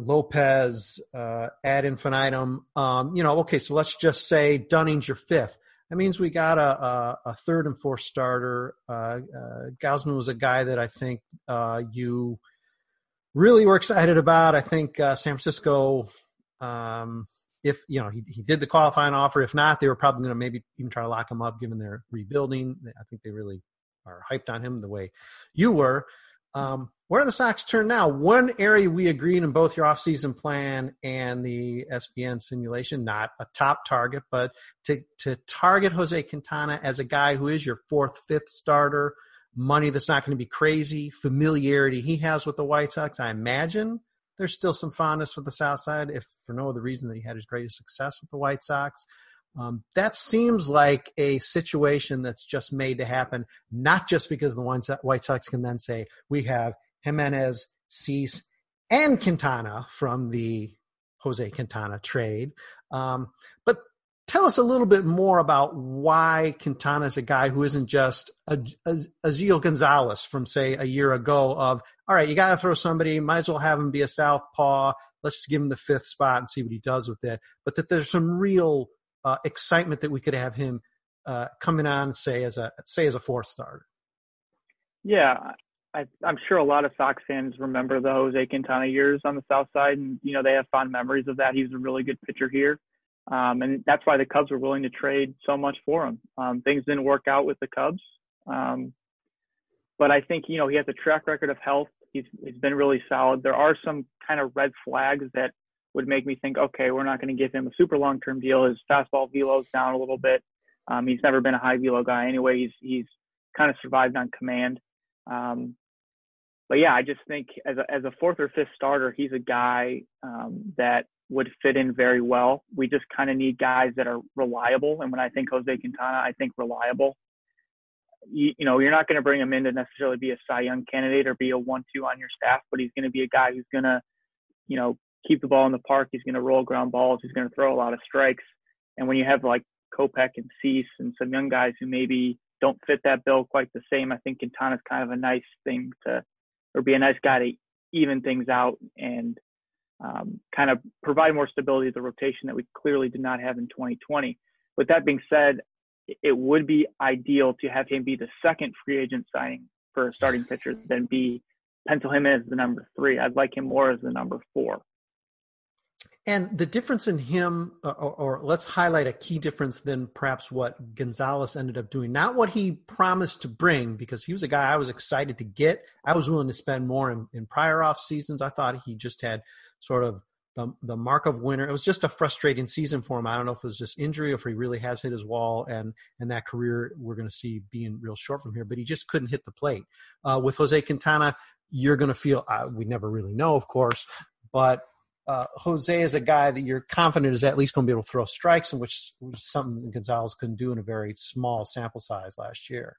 Lopez, uh, ad infinitum. Um, you know, okay, so let's just say Dunning's your fifth. That means we got a, a, a third and fourth starter. Uh, uh, Gausman was a guy that I think uh, you really were excited about. I think uh, San Francisco um, if you know he, he did the qualifying offer. If not, they were probably going to maybe even try to lock him up, given their rebuilding. I think they really are hyped on him the way you were. Um, where are the Sox turn now? One area we agreed in both your offseason plan and the SBN simulation, not a top target, but to, to target Jose Quintana as a guy who is your fourth, fifth starter, money that's not going to be crazy, familiarity he has with the White Sox, I imagine there's still some fondness for the South Side, if for no other reason that he had his greatest success with the White Sox. Um, that seems like a situation that's just made to happen, not just because the White Sox can then say, we have Jimenez, Cease, and Quintana from the Jose Quintana trade. Um, but tell us a little bit more about why Quintana is a guy who isn't just a, a, Aziel Gonzalez from say a year ago of all right, you got to throw somebody, might as well have him be a southpaw. Let's just give him the fifth spot and see what he does with it. But that there's some real uh, excitement that we could have him uh, coming on, say as a say as a fourth starter. Yeah, I, am sure a lot of Sox fans remember the Jose Quintana years on the South Side, and you know they have fond memories of that. He was a really good pitcher here. Um, and that's why the Cubs were willing to trade so much for him. Um, things didn't work out with the Cubs. Um, but I think you know he has a track record of health. He's he's been really solid. There are some kind of red flags that would make me think, okay, we're not going to give him a super long term deal. His fastball velo's down a little bit. Um, he's never been a high velo guy anyway. He's he's kind of survived on command. Um, but yeah, I just think as a as a fourth or fifth starter, he's a guy um, that would fit in very well. We just kind of need guys that are reliable. And when I think Jose Quintana, I think reliable. You, you know, you're not going to bring him in to necessarily be a Cy Young candidate or be a one-two on your staff, but he's going to be a guy who's going to, you know, keep the ball in the park. He's going to roll ground balls. He's going to throw a lot of strikes. And when you have like Kopech and Cease and some young guys who maybe don't fit that bill quite the same, I think Quintana's kind of a nice thing to, or be a nice guy to even things out and um, kind of provide more stability to the rotation that we clearly did not have in 2020. With that being said, it would be ideal to have him be the second free agent signing for a starting pitcher than be pencil him in as the number three. I'd like him more as the number four. And the difference in him, or, or, let's highlight a key difference than perhaps what Gonzalez ended up doing. Not what he promised to bring, because he was a guy I was excited to get. I was willing to spend more in, in prior off seasons. I thought he just had sort of the, the mark of winner. It was just a frustrating season for him. I don't know if it was just injury or if he really has hit his wall and, and that career we're going to see being real short from here, but he just couldn't hit the plate. Uh, with Jose Quintana, you're going to feel, uh, we never really know, of course, but uh, Jose is a guy that you're confident is at least going to be able to throw strikes, and which was something Gonzalez couldn't do in a very small sample size last year.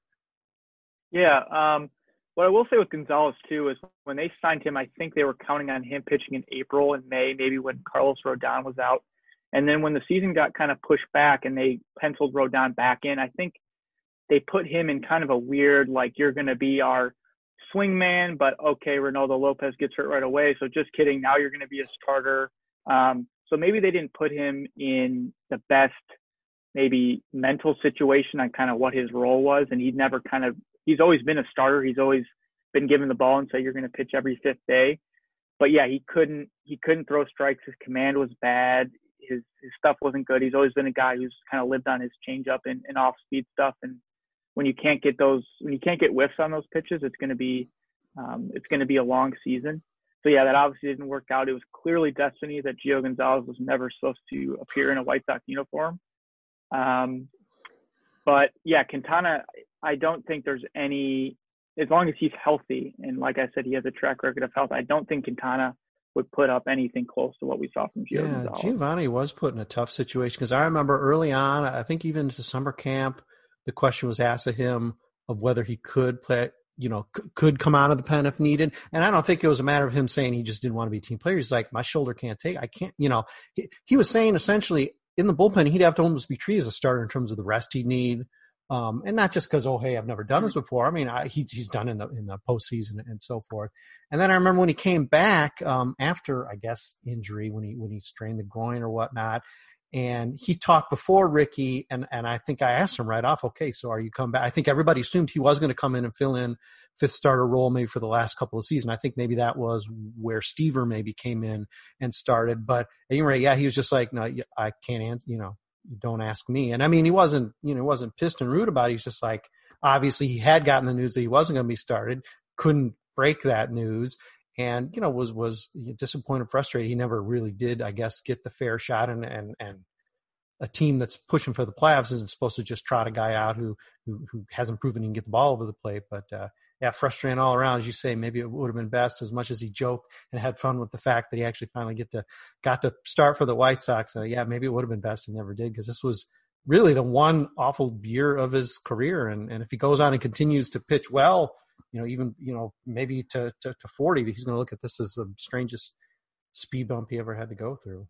Yeah. Um, what I will say with Gonzalez too is when they signed him, I think they were counting on him pitching in April and May, maybe when Carlos Rodon was out. And then when the season got kind of pushed back and they penciled Rodon back in, I think they put him in kind of a weird, like, you're going to be our swing man, but okay, Reynaldo Lopez gets hurt right away. So just kidding. Now you're going to be a starter. Um, so maybe they didn't put him in the best, maybe mental situation on kind of what his role was. And he'd never kind of, he's always been a starter. He's always been given the ball and say, you're going to pitch every fifth day. But yeah, he couldn't, he couldn't throw strikes. His command was bad. His, his stuff wasn't good. He's always been a guy who's kind of lived on his changeup and, and off speed stuff. And when you can't get those when you can't get whiffs on those pitches, it's going to be um, it's going to be a long season. So yeah, that obviously didn't work out. It was clearly destiny that Gio Gonzalez was never supposed to appear in a White Sox uniform. Um, but yeah, Quintana, I don't think there's any as long as he's healthy and like I said, he has a track record of health. I don't think Quintana would put up anything close to what we saw from Gio yeah, Gonzalez. Giovanni was put in a tough situation because I remember early on, I think even to summer camp, the question was asked of him of whether he could play, you know, c- could come out of the pen if needed. And I don't think it was a matter of him saying he just didn't want to be a team player. He's like, my shoulder can't take, I can't, you know, he, he was saying essentially in the bullpen, he'd have to almost be treated as a starter in terms of the rest he'd need. Um, and not just because, oh, hey, I've never done this before. I mean, I, he, he's done in the in the postseason and so forth. And then I remember when he came back um, after, I guess, injury when he when he strained the groin or whatnot, and he talked before Ricky, and and I think I asked him right off, okay, so are you come back? I think everybody assumed he was going to come in and fill in fifth starter role maybe for the last couple of seasons. I think maybe that was where Stiever maybe came in and started. But at any rate, yeah, he was just like, no, I can't answer, you know, don't ask me. And I mean, he wasn't, you know, he wasn't pissed and rude about it. He's just like, obviously he had gotten the news that he wasn't going to be started, couldn't break that news and you know was was disappointed, frustrated. He never really did, I guess, get the fair shot. And and and a team that's pushing for the playoffs isn't supposed to just trot a guy out who who, who hasn't proven he can get the ball over the plate. But uh, yeah, frustrating all around. As you say, maybe it would have been best as much as he joked and had fun with the fact that he actually finally get to got to start for the White Sox. Uh, yeah, maybe it would have been best he never did because this was really the one awful year of his career. And and if he goes on and continues to pitch well you know, even you know maybe to to, to forty, he's going to look at this as the strangest speed bump he ever had to go through.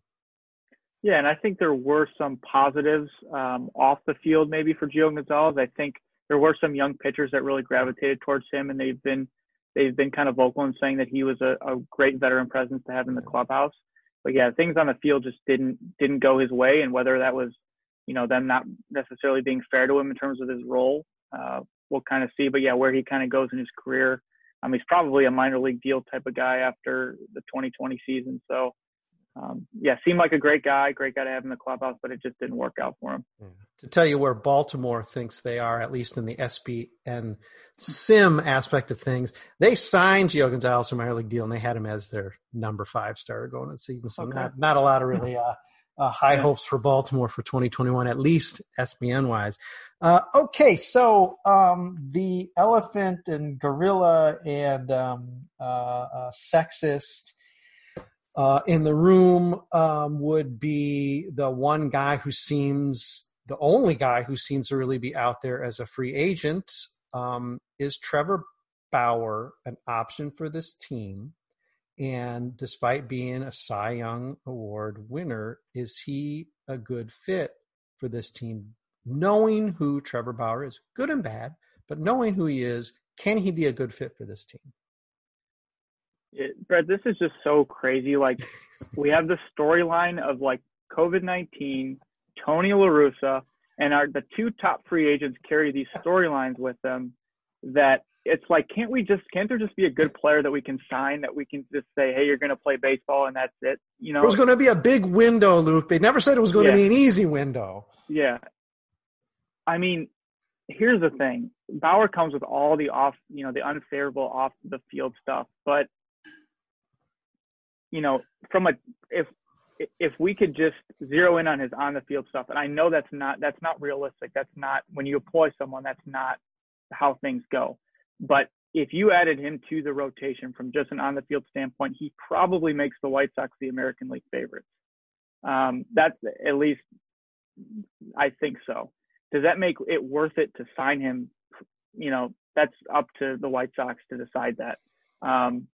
Yeah, and I think there were some positives um, off the field maybe for Gio Gonzalez. I think there were some young pitchers that really gravitated towards him, and they've been they've been kind of vocal in saying that he was a, a great veteran presence to have in the clubhouse. But yeah, things on the field just didn't didn't go his way, and whether that was you know them not necessarily being fair to him in terms of his role uh, we'll kind of see. But yeah, where he kind of goes in his career, um, he's probably a minor league deal type of guy after the 2020 season. So um, yeah, seemed like a great guy, great guy to have in the clubhouse, but it just didn't work out for him. Yeah. To tell you where Baltimore thinks they are, at least in the SBN sim aspect of things, they signed Gio Gonzalez from minor league deal and they had him as their number five starter going into the season. So okay. not not a lot of really uh, uh, high yeah. hopes for Baltimore for 2021, at least SBN wise. Uh, okay, so um, the elephant and gorilla and um, uh, uh, sexist uh, in the room um, would be the one guy who seems the only guy who seems to really be out there as a free agent. Um, is Trevor Bauer an option for this team? And despite being a Cy Young Award winner, is he a good fit for this team? Knowing who Trevor Bauer is, good and bad, but knowing who he is, can he be a good fit for this team? It, Brett, this is just so crazy. Like, (laughs) we have the storyline of like COVID 19, Tony La Russa, and our the two top free agents carry these storylines with them that it's like, can't we just, can't there just be a good player that we can sign that we can just say, hey, you're going to play baseball and that's it? You know, it was going to be a big window, Luke. They never said it was going yeah. to be an easy window. Yeah. I mean, here's the thing Bauer comes with all the off, you know, the unfavorable off the field stuff, but you know, from a if if we could just zero in on his on the field stuff, and I know that's not that's not realistic. That's not when you employ someone, that's not how things go. But if you added him to the rotation from just an on the field standpoint, he probably makes the White Sox the American League favorites. Um, that's at least I think so. Does that make it worth it to sign him? You know, that's up to the White Sox to decide that. Um,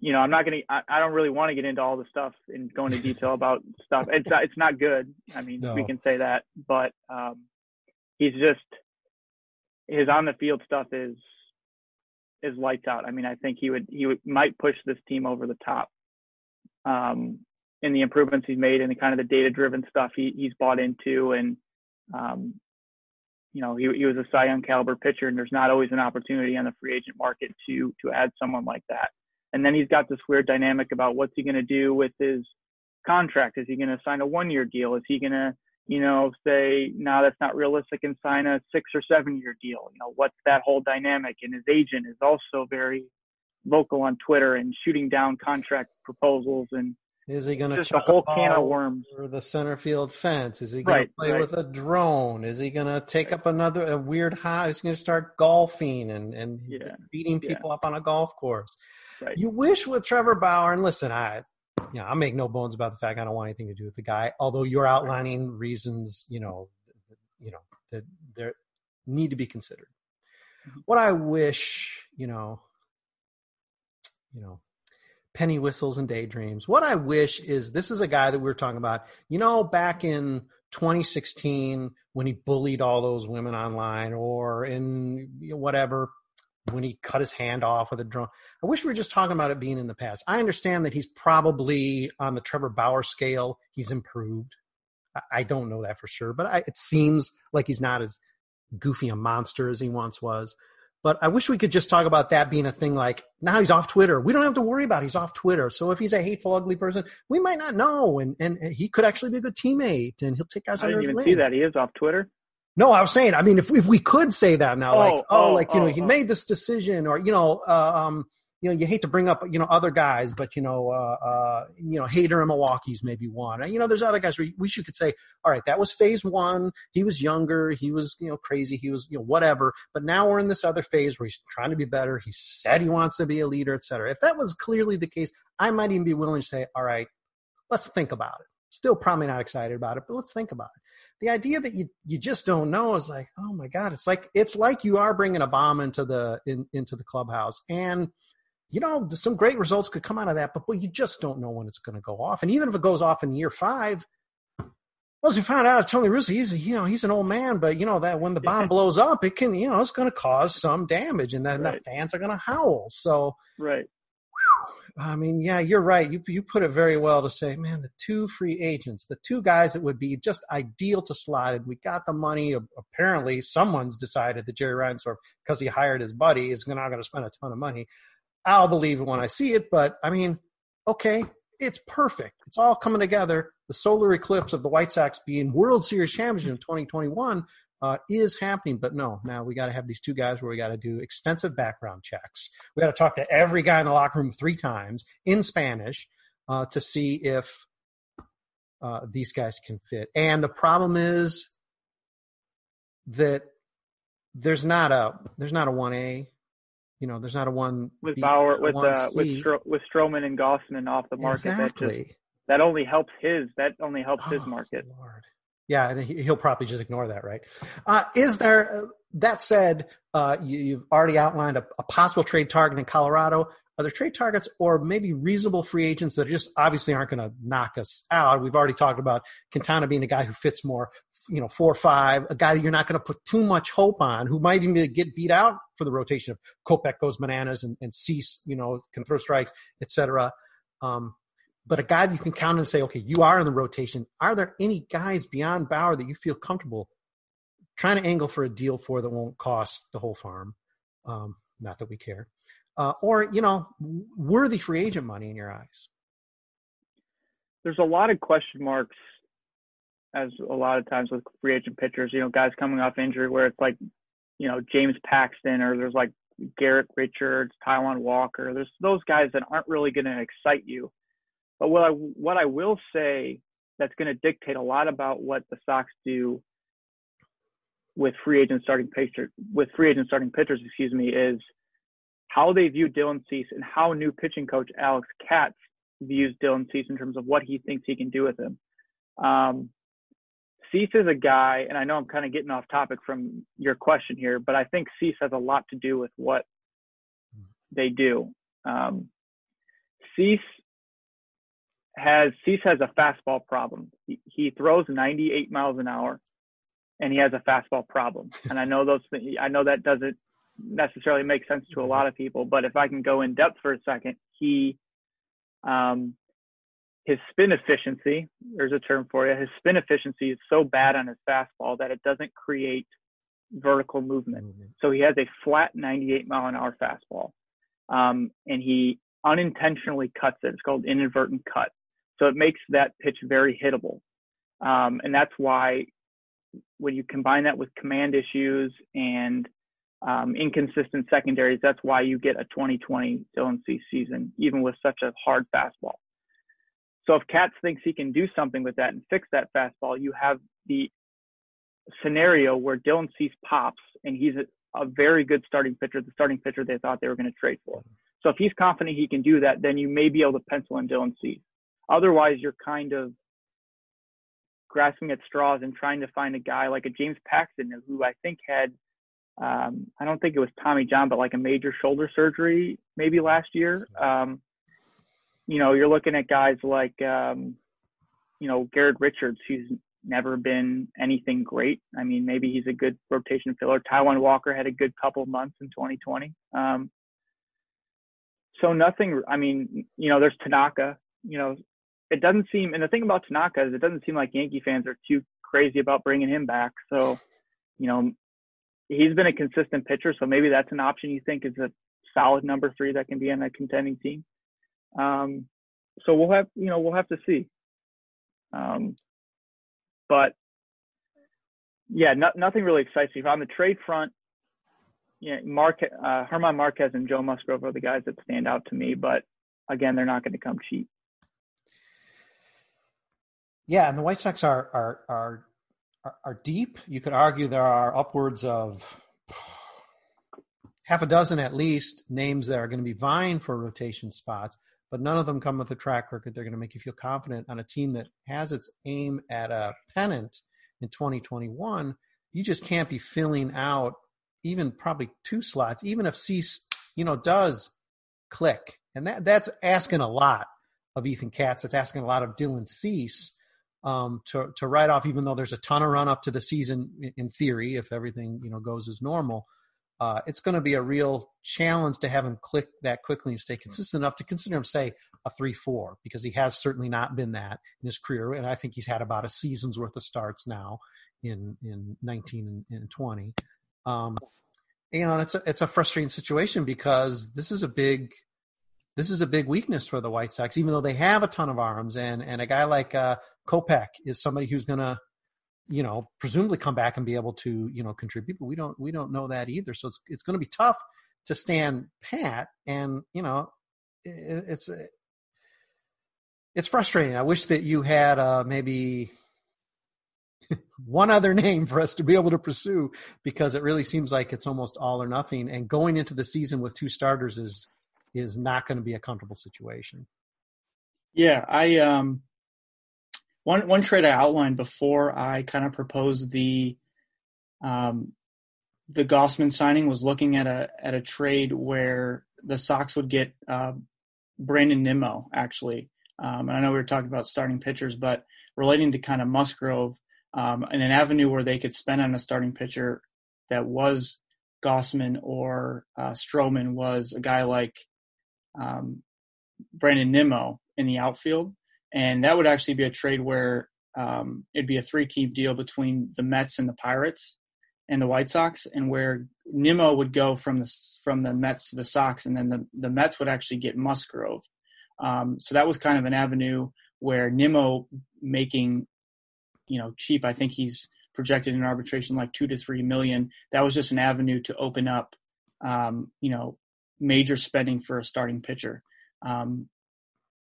you know, I'm not gonna. I, I don't really want to get into all the stuff and go into detail about stuff. It's not, it's not good. I mean, no. we can say that, but um, he's just his on the field stuff is is lights out. I mean, I think he would he would might push this team over the top. Um, in the improvements he's made and the kind of the data driven stuff he, he's bought into and um, you know, he, he was a Cy Young caliber pitcher, and there's not always an opportunity on the free agent market to to add someone like that. And then he's got this weird dynamic about what's he going to do with his contract? Is he going to sign a one year deal? Is he going to, you know, say, no, that's not realistic and sign a six or seven year deal? You know, what's that whole dynamic? And his agent is also very vocal on Twitter and shooting down contract proposals and is he going to just a whole can of worms or the center field fence? Is he going right, to play right. with a drone? Is he going to take up another a weird high? Is he going to start golfing and and yeah. beating people yeah. up on a golf course? Right. You wish with Trevor Bauer, and listen, I, you know, I make no bones about the fact I don't want anything to do with the guy. Although you're outlining reasons, you know, you know that there need to be considered. Mm-hmm. What I wish, you know, you know, penny whistles and daydreams. What I wish is this is a guy that we were talking about. You know, back in 2016 when he bullied all those women online, or in whatever when he cut his hand off with a drone. I wish we were just talking about it being in the past. I understand that he's probably on the Trevor Bauer scale. He's improved. I, don't know that for sure, but I, it seems like he's not as goofy a monster as he once was. But I wish we could just talk about that being a thing like now he's off Twitter. We don't have to worry about it. he's off Twitter. So if he's a hateful, ugly person, we might not know. And, and he could actually be a good teammate and he'll take guys I under didn't even see that. He is off Twitter. No, I was saying, I mean, if if we could say that now, oh, like, oh, oh like you oh, know, he oh. made this decision, or you know, uh, um, you know, you hate to bring up you know other guys, but you know, uh, uh, you know, Hader in Milwaukee's maybe one. You know, there's other guys where we should could say, all right, that was phase one. He was younger, he was you know crazy, he was you know whatever. But now we're in this other phase where he's trying to be better. He said he wants to be a leader, et cetera. If that was clearly the case, I might even be willing to say, all right, let's think about it. Still probably not excited about it, but let's think about it the idea that you you just don't know is like oh my god it's like it's like you are bringing a bomb into the in, into the clubhouse and you know some great results could come out of that but, but you just don't know when it's going to go off and even if it goes off in year five well, as we found out, Tony Russo, he's you know he's an old man, but you know that when the bomb yeah. blows up, it can you know it's going to cause some damage, and then right. the fans are going to howl. So right, I mean, yeah, you're right. You you put it very well to say, man, the two free agents, the two guys that would be just ideal to slot in. We got the money. Apparently, someone's decided that Jerry Reinsdorf, because he hired his buddy, is not going to spend a ton of money. I'll believe it when I see it. But I mean, okay, it's perfect. It's all coming together. The solar eclipse of the White Sox being World Series champions in 2021 uh, is happening. But no, now we got to have these two guys where we got to do extensive background checks. We got to talk to every guy in the locker room three times in Spanish uh, to see if uh, these guys can fit. And the problem is that there's not a there's not a one A. You know, there's not a one with B, Bauer with uh, with Stro- with Stroman and Gausman off the market. Exactly. That just that only helps his that only helps his Oh, market. Lord. Yeah, and he- he'll probably just ignore that, right? Uh, is there? Uh, that said, uh, you, you've already outlined a, a possible trade target in Colorado. Are there trade targets or maybe reasonable free agents that just obviously aren't going to knock us out? We've already talked about Quintana being a guy who fits more, you know, four or five, a guy that you're not going to put too much hope on, who might even get beat out for the rotation if Kopech goes bananas and, and Cease, you know, can throw strikes, et cetera. Um, but a guy you can count and say, okay, you are in the rotation. Are there any guys beyond Bauer that you feel comfortable trying to angle for a deal for that won't cost the whole farm? Um, not that we care. Uh, or, you know, worthy free agent money in your eyes. There's a lot of question marks, as a lot of times with free agent pitchers. You know, guys coming off injury where it's like, you know, James Paxton or there's like Garrett Richards, Taijuan Walker. There's those guys that aren't really going to excite you. But what I what I will say that's going to dictate a lot about what the Sox do with free agent starting pitcher with free agent starting pitchers, excuse me, is how they view Dylan Cease and how new pitching coach Alex Katz views Dylan Cease in terms of what he thinks he can do with him. Um, Cease is a guy, and I know I'm kind of getting off topic from your question here, but I think Cease has a lot to do with what they do. Um, Cease has Cease has a fastball problem. He, he throws 98 miles an hour, and he has a fastball problem. (laughs) And I know those. Things, I know that doesn't necessarily make sense to a lot of people, but if I can go in depth for a second, he, um, his spin efficiency. There's a term for you. His spin efficiency is so bad on his fastball that it doesn't create vertical movement. So he has a flat 98 mile an hour fastball, um, and he unintentionally cuts it. It's called inadvertent cut. So it makes that pitch very hittable. Um, and that's why when you combine that with command issues and um, inconsistent secondaries, that's why you get a 2020 Dylan Cease season, even with such a hard fastball. So if Katz thinks he can do something with that and fix that fastball, you have the scenario where Dylan Cease pops and he's a, a very good starting pitcher, the starting pitcher they thought they were going to trade for. So if he's confident he can do that, then you may be able to pencil in Dylan Cease. Otherwise, you're kind of grasping at straws and trying to find a guy like a James Paxton, who I think had, um, I don't think it was Tommy John, but like a major shoulder surgery maybe last year. Um, you know, you're looking at guys like, um, you know, Garrett Richards, who's never been anything great. I mean, maybe he's a good rotation filler. Taijuan Walker had a good couple months in 2020. Um, so nothing, I mean, you know, there's Tanaka, you know, it doesn't seem, and the thing about Tanaka is it doesn't seem like Yankee fans are too crazy about bringing him back. So, you know, he's been a consistent pitcher. So maybe that's an option you think is a solid number three that can be on a contending team. Um, so we'll have, you know, we'll have to see. Um, but yeah, no, nothing really excites me. On the trade front, yeah, Mark, uh, Germán Márquez and Joe Musgrove are the guys that stand out to me. But again, they're not going to come cheap. Yeah, and the White Sox are are are are, deep. You could argue there are upwards of half a dozen at least names that are going to be vying for rotation spots, but none of them come with a track record. They're going to make you feel confident on a team that has its aim at a pennant in 2021. You just can't be filling out even probably two slots, even if Cease, you know, does click. And that that's asking a lot of Ethan Katz. It's asking a lot of Dylan Cease um, to to write off, even though there's a ton of run up to the season in theory, if everything you know goes as normal. Uh, it's going to be a real challenge to have him click that quickly and stay consistent enough to consider him, say, a three-four, because he has certainly not been that in his career, and I think he's had about a season's worth of starts now in in 19 and, and 20. Um, you know, it's a it's a frustrating situation because this is a big this is a big weakness for the White Sox, even though they have a ton of arms. And and a guy like uh, Kopech is somebody who's going to, you know, presumably come back and be able to, you know, contribute. But we don't we don't know that either. So it's it's going to be tough to stand pat. And you know, it, it's it's frustrating. I wish that you had uh, maybe (laughs) one other name for us to be able to pursue because it really seems like it's almost all or nothing. And going into the season with two starters is is not going to be a comfortable situation. Yeah, I um one one trade I outlined before I kind of proposed the um the Gausman signing was looking at a at a trade where the Sox would get uh, Brandon Nimmo actually. Um, and I know we were talking about starting pitchers, but relating to kind of Musgrove um, and an avenue where they could spend on a starting pitcher that was Gausman or uh, Stroman was a guy like um, Brandon Nimmo in the outfield, and that would actually be a trade where um, it'd be a three-team deal between the Mets and the Pirates and the White Sox, and where Nimmo would go from the from the Mets to the Sox, and then the the Mets would actually get Musgrove. Um, so that was kind of an avenue where Nimmo making, you know, cheap. I think he's projected in arbitration like two to three million. That was just an avenue to open up, um, you know, major spending for a starting pitcher. Um,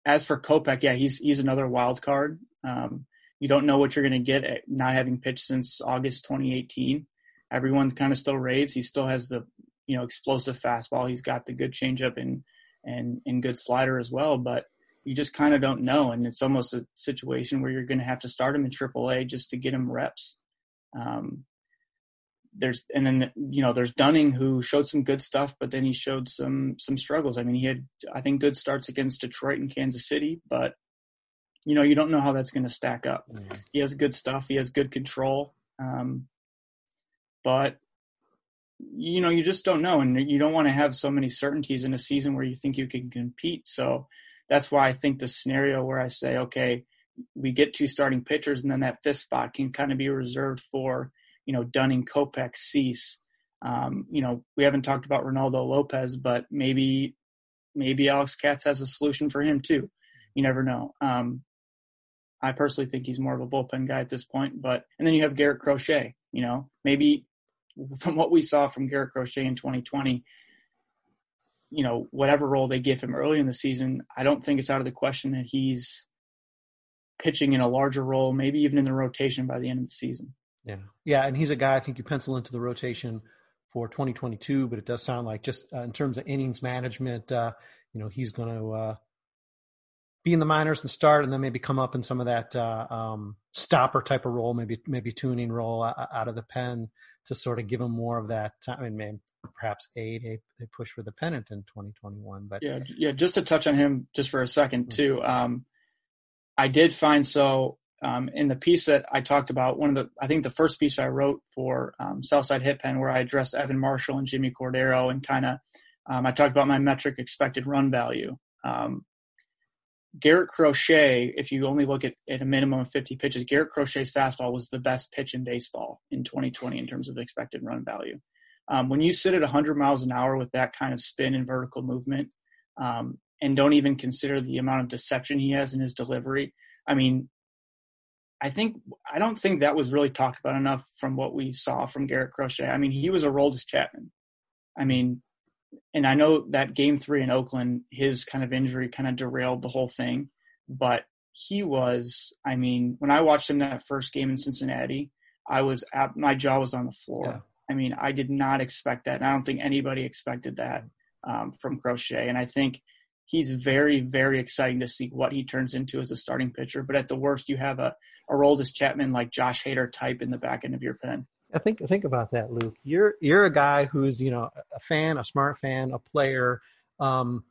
as for Kopech, yeah, he's he's another wild card. Um, you don't know what you're going to get at not having pitched since August 2018. Everyone kind of still raves. He still has the you know explosive fastball. He's got the good changeup and and and good slider as well. But you just kind of don't know, and it's almost a situation where you're going to have to start him in AAA just to get him reps. Um, there's and then you know there's Dunning who showed some good stuff, but then he showed some some struggles. I mean, he had I think good starts against Detroit and Kansas City, but you know you don't know how that's going to stack up. Mm-hmm. He has good stuff. He has good control, um, but you know you just don't know, and you don't want to have so many certainties in a season where you think you can compete. So that's why I think the scenario where I say, okay, we get two starting pitchers, and then that fifth spot can kind of be reserved for you know, Dunning, Kopech, Cease. Um, you know, we haven't talked about Reynaldo Lopez, but maybe maybe Alex Katz has a solution for him too. You never know. Um, I personally think he's more of a bullpen guy at this point, but and then you have Garrett Crochet. You know, maybe from what we saw from Garrett Crochet in 2020, you know, whatever role they give him early in the season, I don't think it's out of the question that he's pitching in a larger role, maybe even in the rotation by the end of the season. Yeah, yeah, and he's a guy I think you pencil into the rotation for 2022. But it does sound like just uh, in terms of innings management, uh, you know, he's going to uh, be in the minors and start, and then maybe come up in some of that uh, um, stopper type of role, maybe maybe tuning role out of the pen to sort of give him more of that time. I mean, maybe perhaps aid a, a push for the pennant in 2021. But yeah, yeah, just to touch on him just for a second mm-hmm. too. Um, I did find so um, in the piece that I talked about, one of the, I think the first piece I wrote for um, Southside Hit Pen, where I addressed Evan Marshall and Jimmy Cordero and kind of, um, I talked about my metric expected run value. Um, Garrett Crochet, if you only look at, at a minimum of 50 pitches, Garrett Crochet's fastball was the best pitch in baseball in 2020 in terms of expected run value. Um, when you sit at 100 miles an hour with that kind of spin and vertical movement, um, and don't even consider the amount of deception he has in his delivery, I mean, I think I don't think that was really talked about enough from what we saw from Garrett Crochet. I mean, he was a Roldis Chapman. I mean, and I know that game three in Oakland, his kind of injury kind of derailed the whole thing. But he was, I mean, when I watched him that first game in Cincinnati, I was at, my jaw was on the floor. Yeah. I mean, I did not expect that. And I don't think anybody expected that um, from Crochet. And I think he's very, very exciting to see what he turns into as a starting pitcher. But at the worst, you have a, a Aroldis Chapman like Josh Hader type in the back end of your pen. I think think about that, Luke. You're you're a guy who's you know a fan, a smart fan, a player, um,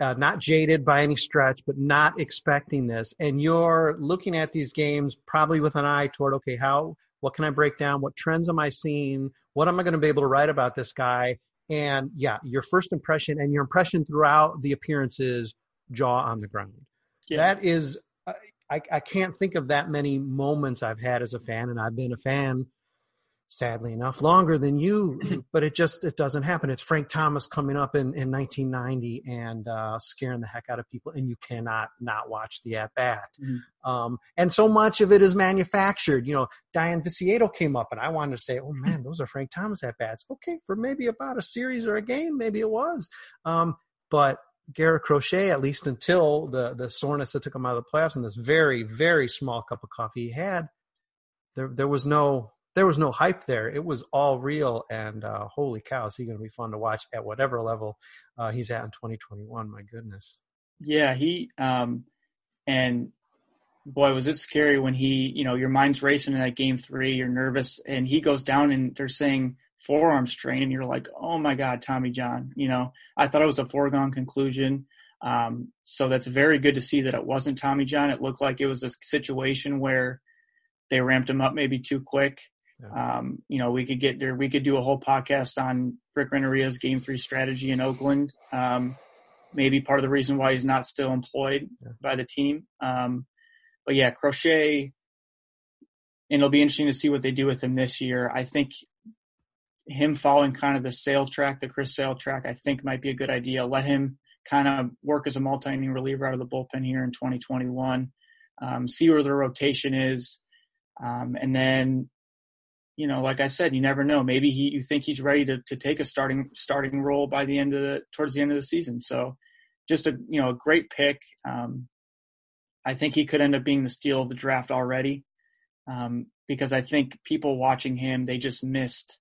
uh, not jaded by any stretch, but not expecting this, and you're looking at these games probably with an eye toward okay, how what can I break down? What trends am I seeing? What am I going to be able to write about this guy? And yeah, your first impression and your impression throughout the appearances, jaw on the ground. Yeah. That is, I, I can't think of that many moments I've had as a fan, and I've been a fan sadly enough, longer than you, but it just it doesn't happen. It's Frank Thomas coming up in, in 1990 and uh, scaring the heck out of people, and you cannot not watch the at bat. Mm-hmm. Um, and so much of it is manufactured. You know, Dayan Viciedo came up, and I wanted to say, "Oh man, those are Frank Thomas at bats." Okay, for maybe about a series or a game, maybe it was, um, but Garrett Crochet, at least until the the soreness that took him out of the playoffs and this very very small cup of coffee he had, there there was no there was no hype there. It was all real, and uh, holy cow, is he going to be fun to watch at whatever level uh, he's at in 2021? My goodness. Yeah, he um, and boy, was it scary when he, you know, your mind's racing in that game three, you're nervous, and he goes down, and they're saying forearm strain, and you're like, oh my god, Tommy John. You know, I thought it was a foregone conclusion. Um, so that's very good to see that it wasn't Tommy John. It looked like it was a situation where they ramped him up maybe too quick. Yeah. Um, you know, we could get there. We could do a whole podcast on Rick Renteria's game three strategy in Oakland. Um, maybe part of the reason why he's not still employed yeah. by the team. Um, but yeah, Crochet, and it'll be interesting to see what they do with him this year. I think him following kind of the Sale track, the Chris Sale track, I think might be a good idea. Let him kind of work as a multi-inning reliever out of the bullpen here in 2021. Um, see where the rotation is, um, and then you know, like I said, you never know. Maybe he, you think he's ready to, to take a starting starting role by the end of the towards the end of the season. So, just a you know a great pick. Um, I think he could end up being the steal of the draft already, um, because I think people watching him they just missed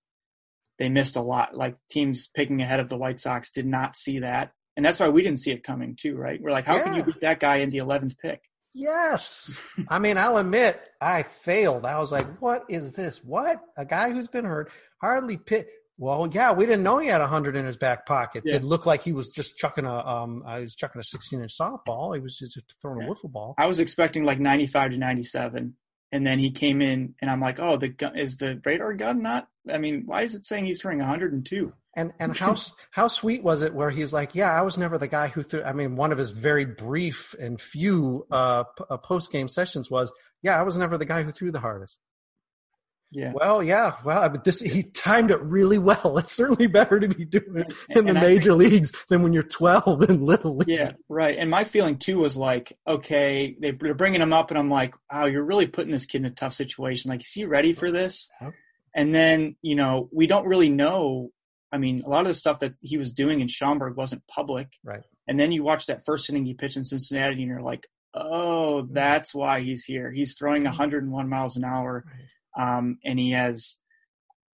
they missed a lot. Like teams picking ahead of the White Sox did not see that, and that's why we didn't see it coming too. Right? We're like, how yeah. can you beat that guy in the eleventh pick? Yes. I mean, I'll admit I failed. I was like, what is this? What? A guy who's been hurt, hardly pit. Well, yeah, we didn't know he had a hundred in his back pocket. Yeah. It looked like he was just chucking a um, I was chucking a sixteen inch softball. He was just throwing yeah. a wiffle ball. I was expecting like ninety five to ninety seven, and then he came in, and I'm like, oh, the gun is the radar gun not? I mean, why is it saying he's throwing 102? And and (laughs) how how sweet was it where he's like, yeah, I was never the guy who threw. I mean, one of his very brief and few uh, p- uh, post game sessions was, yeah, I was never the guy who threw the hardest. Yeah. Well, yeah. Well, but this he timed it really well. (laughs) It's certainly better to be doing it in the major think, leagues than when you're 12 in little league. Yeah, right. And my feeling too was like, okay, they're bringing him up, and I'm like, wow, you're really putting this kid in a tough situation. Like, is he ready for this? And then you know, we don't really know I mean, a lot of the stuff that he was doing in Schaumburg wasn't public. Right. And then you watch that first inning he pitched in Cincinnati, and you're like, oh, that's why he's here. He's throwing 101 miles an hour, um, and he has,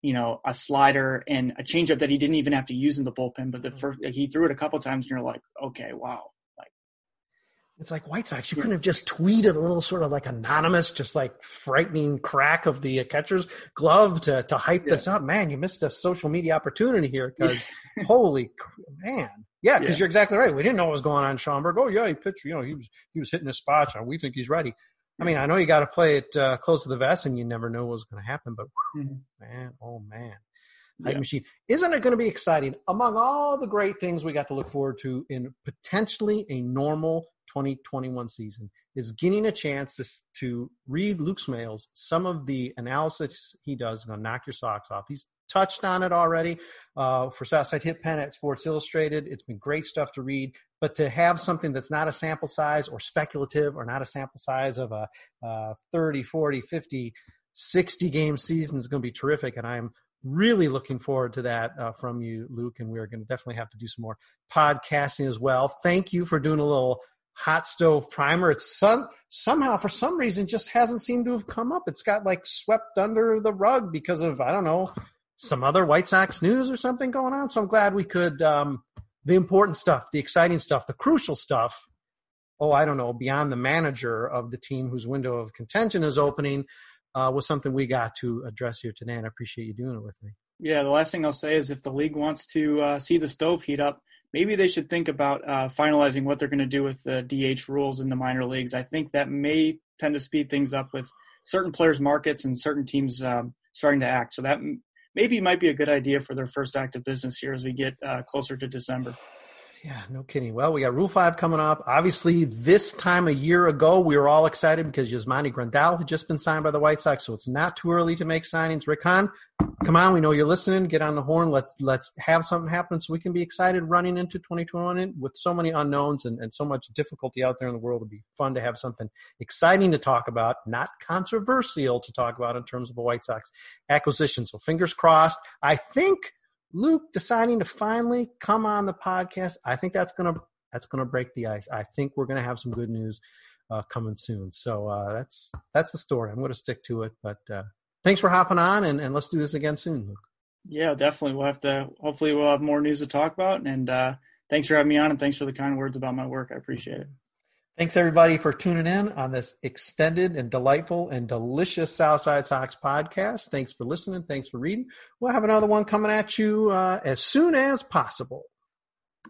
you know, a slider and a changeup that he didn't even have to use in the bullpen. But the first he threw it a couple times, and you're like, okay, wow, it's like White Sox. You couldn't have just tweeted a little sort of like anonymous, just like frightening crack of the catcher's glove to, to hype yeah. this up. Man, you missed a social media opportunity here (laughs) because holy man. Yeah, because yeah. you're exactly right. We didn't know what was going on in Schaumburg. Oh yeah, he pitched, you know, he was, he was hitting his spots and we think he's ready. I mean, I know you got to play it uh, close to the vest and you never know what's going to happen, but mm-hmm. man, oh man. Hype yeah. machine. Isn't it going to be exciting among all the great things we got to look forward to in potentially a normal 2021 season is getting a chance to, to read Luke Smailes. Some of the analysis he does to knock your socks off. He's touched on it already uh, for Southside Hit Pen at Sports Illustrated. It's been great stuff to read, but to have something that's not a sample size or speculative or not a sample size of a uh, 30, 40, 50, 60 game season is going to be terrific. And I'm really looking forward to that uh, from you, Luke. And we're going to definitely have to do some more podcasting as well. Thank you for doing a little hot stove primer. It's some, somehow, for some reason, just hasn't seemed to have come up. It's got like swept under the rug because of, I don't know, some other White Sox news or something going on. So I'm glad we could, um, the important stuff, the exciting stuff, the crucial stuff. Oh, I don't know, beyond the manager of the team whose window of contention is opening, uh, was something we got to address here today. And I appreciate you doing it with me. Yeah, the last thing I'll say is if the league wants to uh, see the stove heat up, maybe they should think about uh, finalizing what they're going to do with the DH rules in the minor leagues. I think that may tend to speed things up with certain players' markets and certain teams um, starting to act. So that maybe might be a good idea for their first act of business here as we get uh, closer to December. Yeah, no kidding. Well, we got Rule 5 coming up. Obviously, this time a year ago, we were all excited because Yasmani Grandal had just been signed by the White Sox, so it's not too early to make signings. Rick Hahn, come on, we know you're listening. Get on the horn. Let's let's have something happen so we can be excited running into 2021 with so many unknowns and, and so much difficulty out there in the world. It'd be fun to have something exciting to talk about, not controversial to talk about in terms of a White Sox acquisition. So fingers crossed. I think Luke deciding to finally come on the podcast, I think that's gonna that's gonna break the ice. I think we're gonna have some good news uh, coming soon. So uh, that's that's the story. I'm gonna stick to it. But uh, thanks for hopping on, and, and let's do this again soon, Luke. Yeah, definitely. We'll have to. Hopefully, we'll have more news to talk about. And uh, thanks for having me on, and thanks for the kind words about my work. I appreciate it. Thanks everybody for tuning in on this extended and delightful and delicious Southside Sox podcast. Thanks for listening. Thanks for reading. We'll have another one coming at you uh, as soon as possible.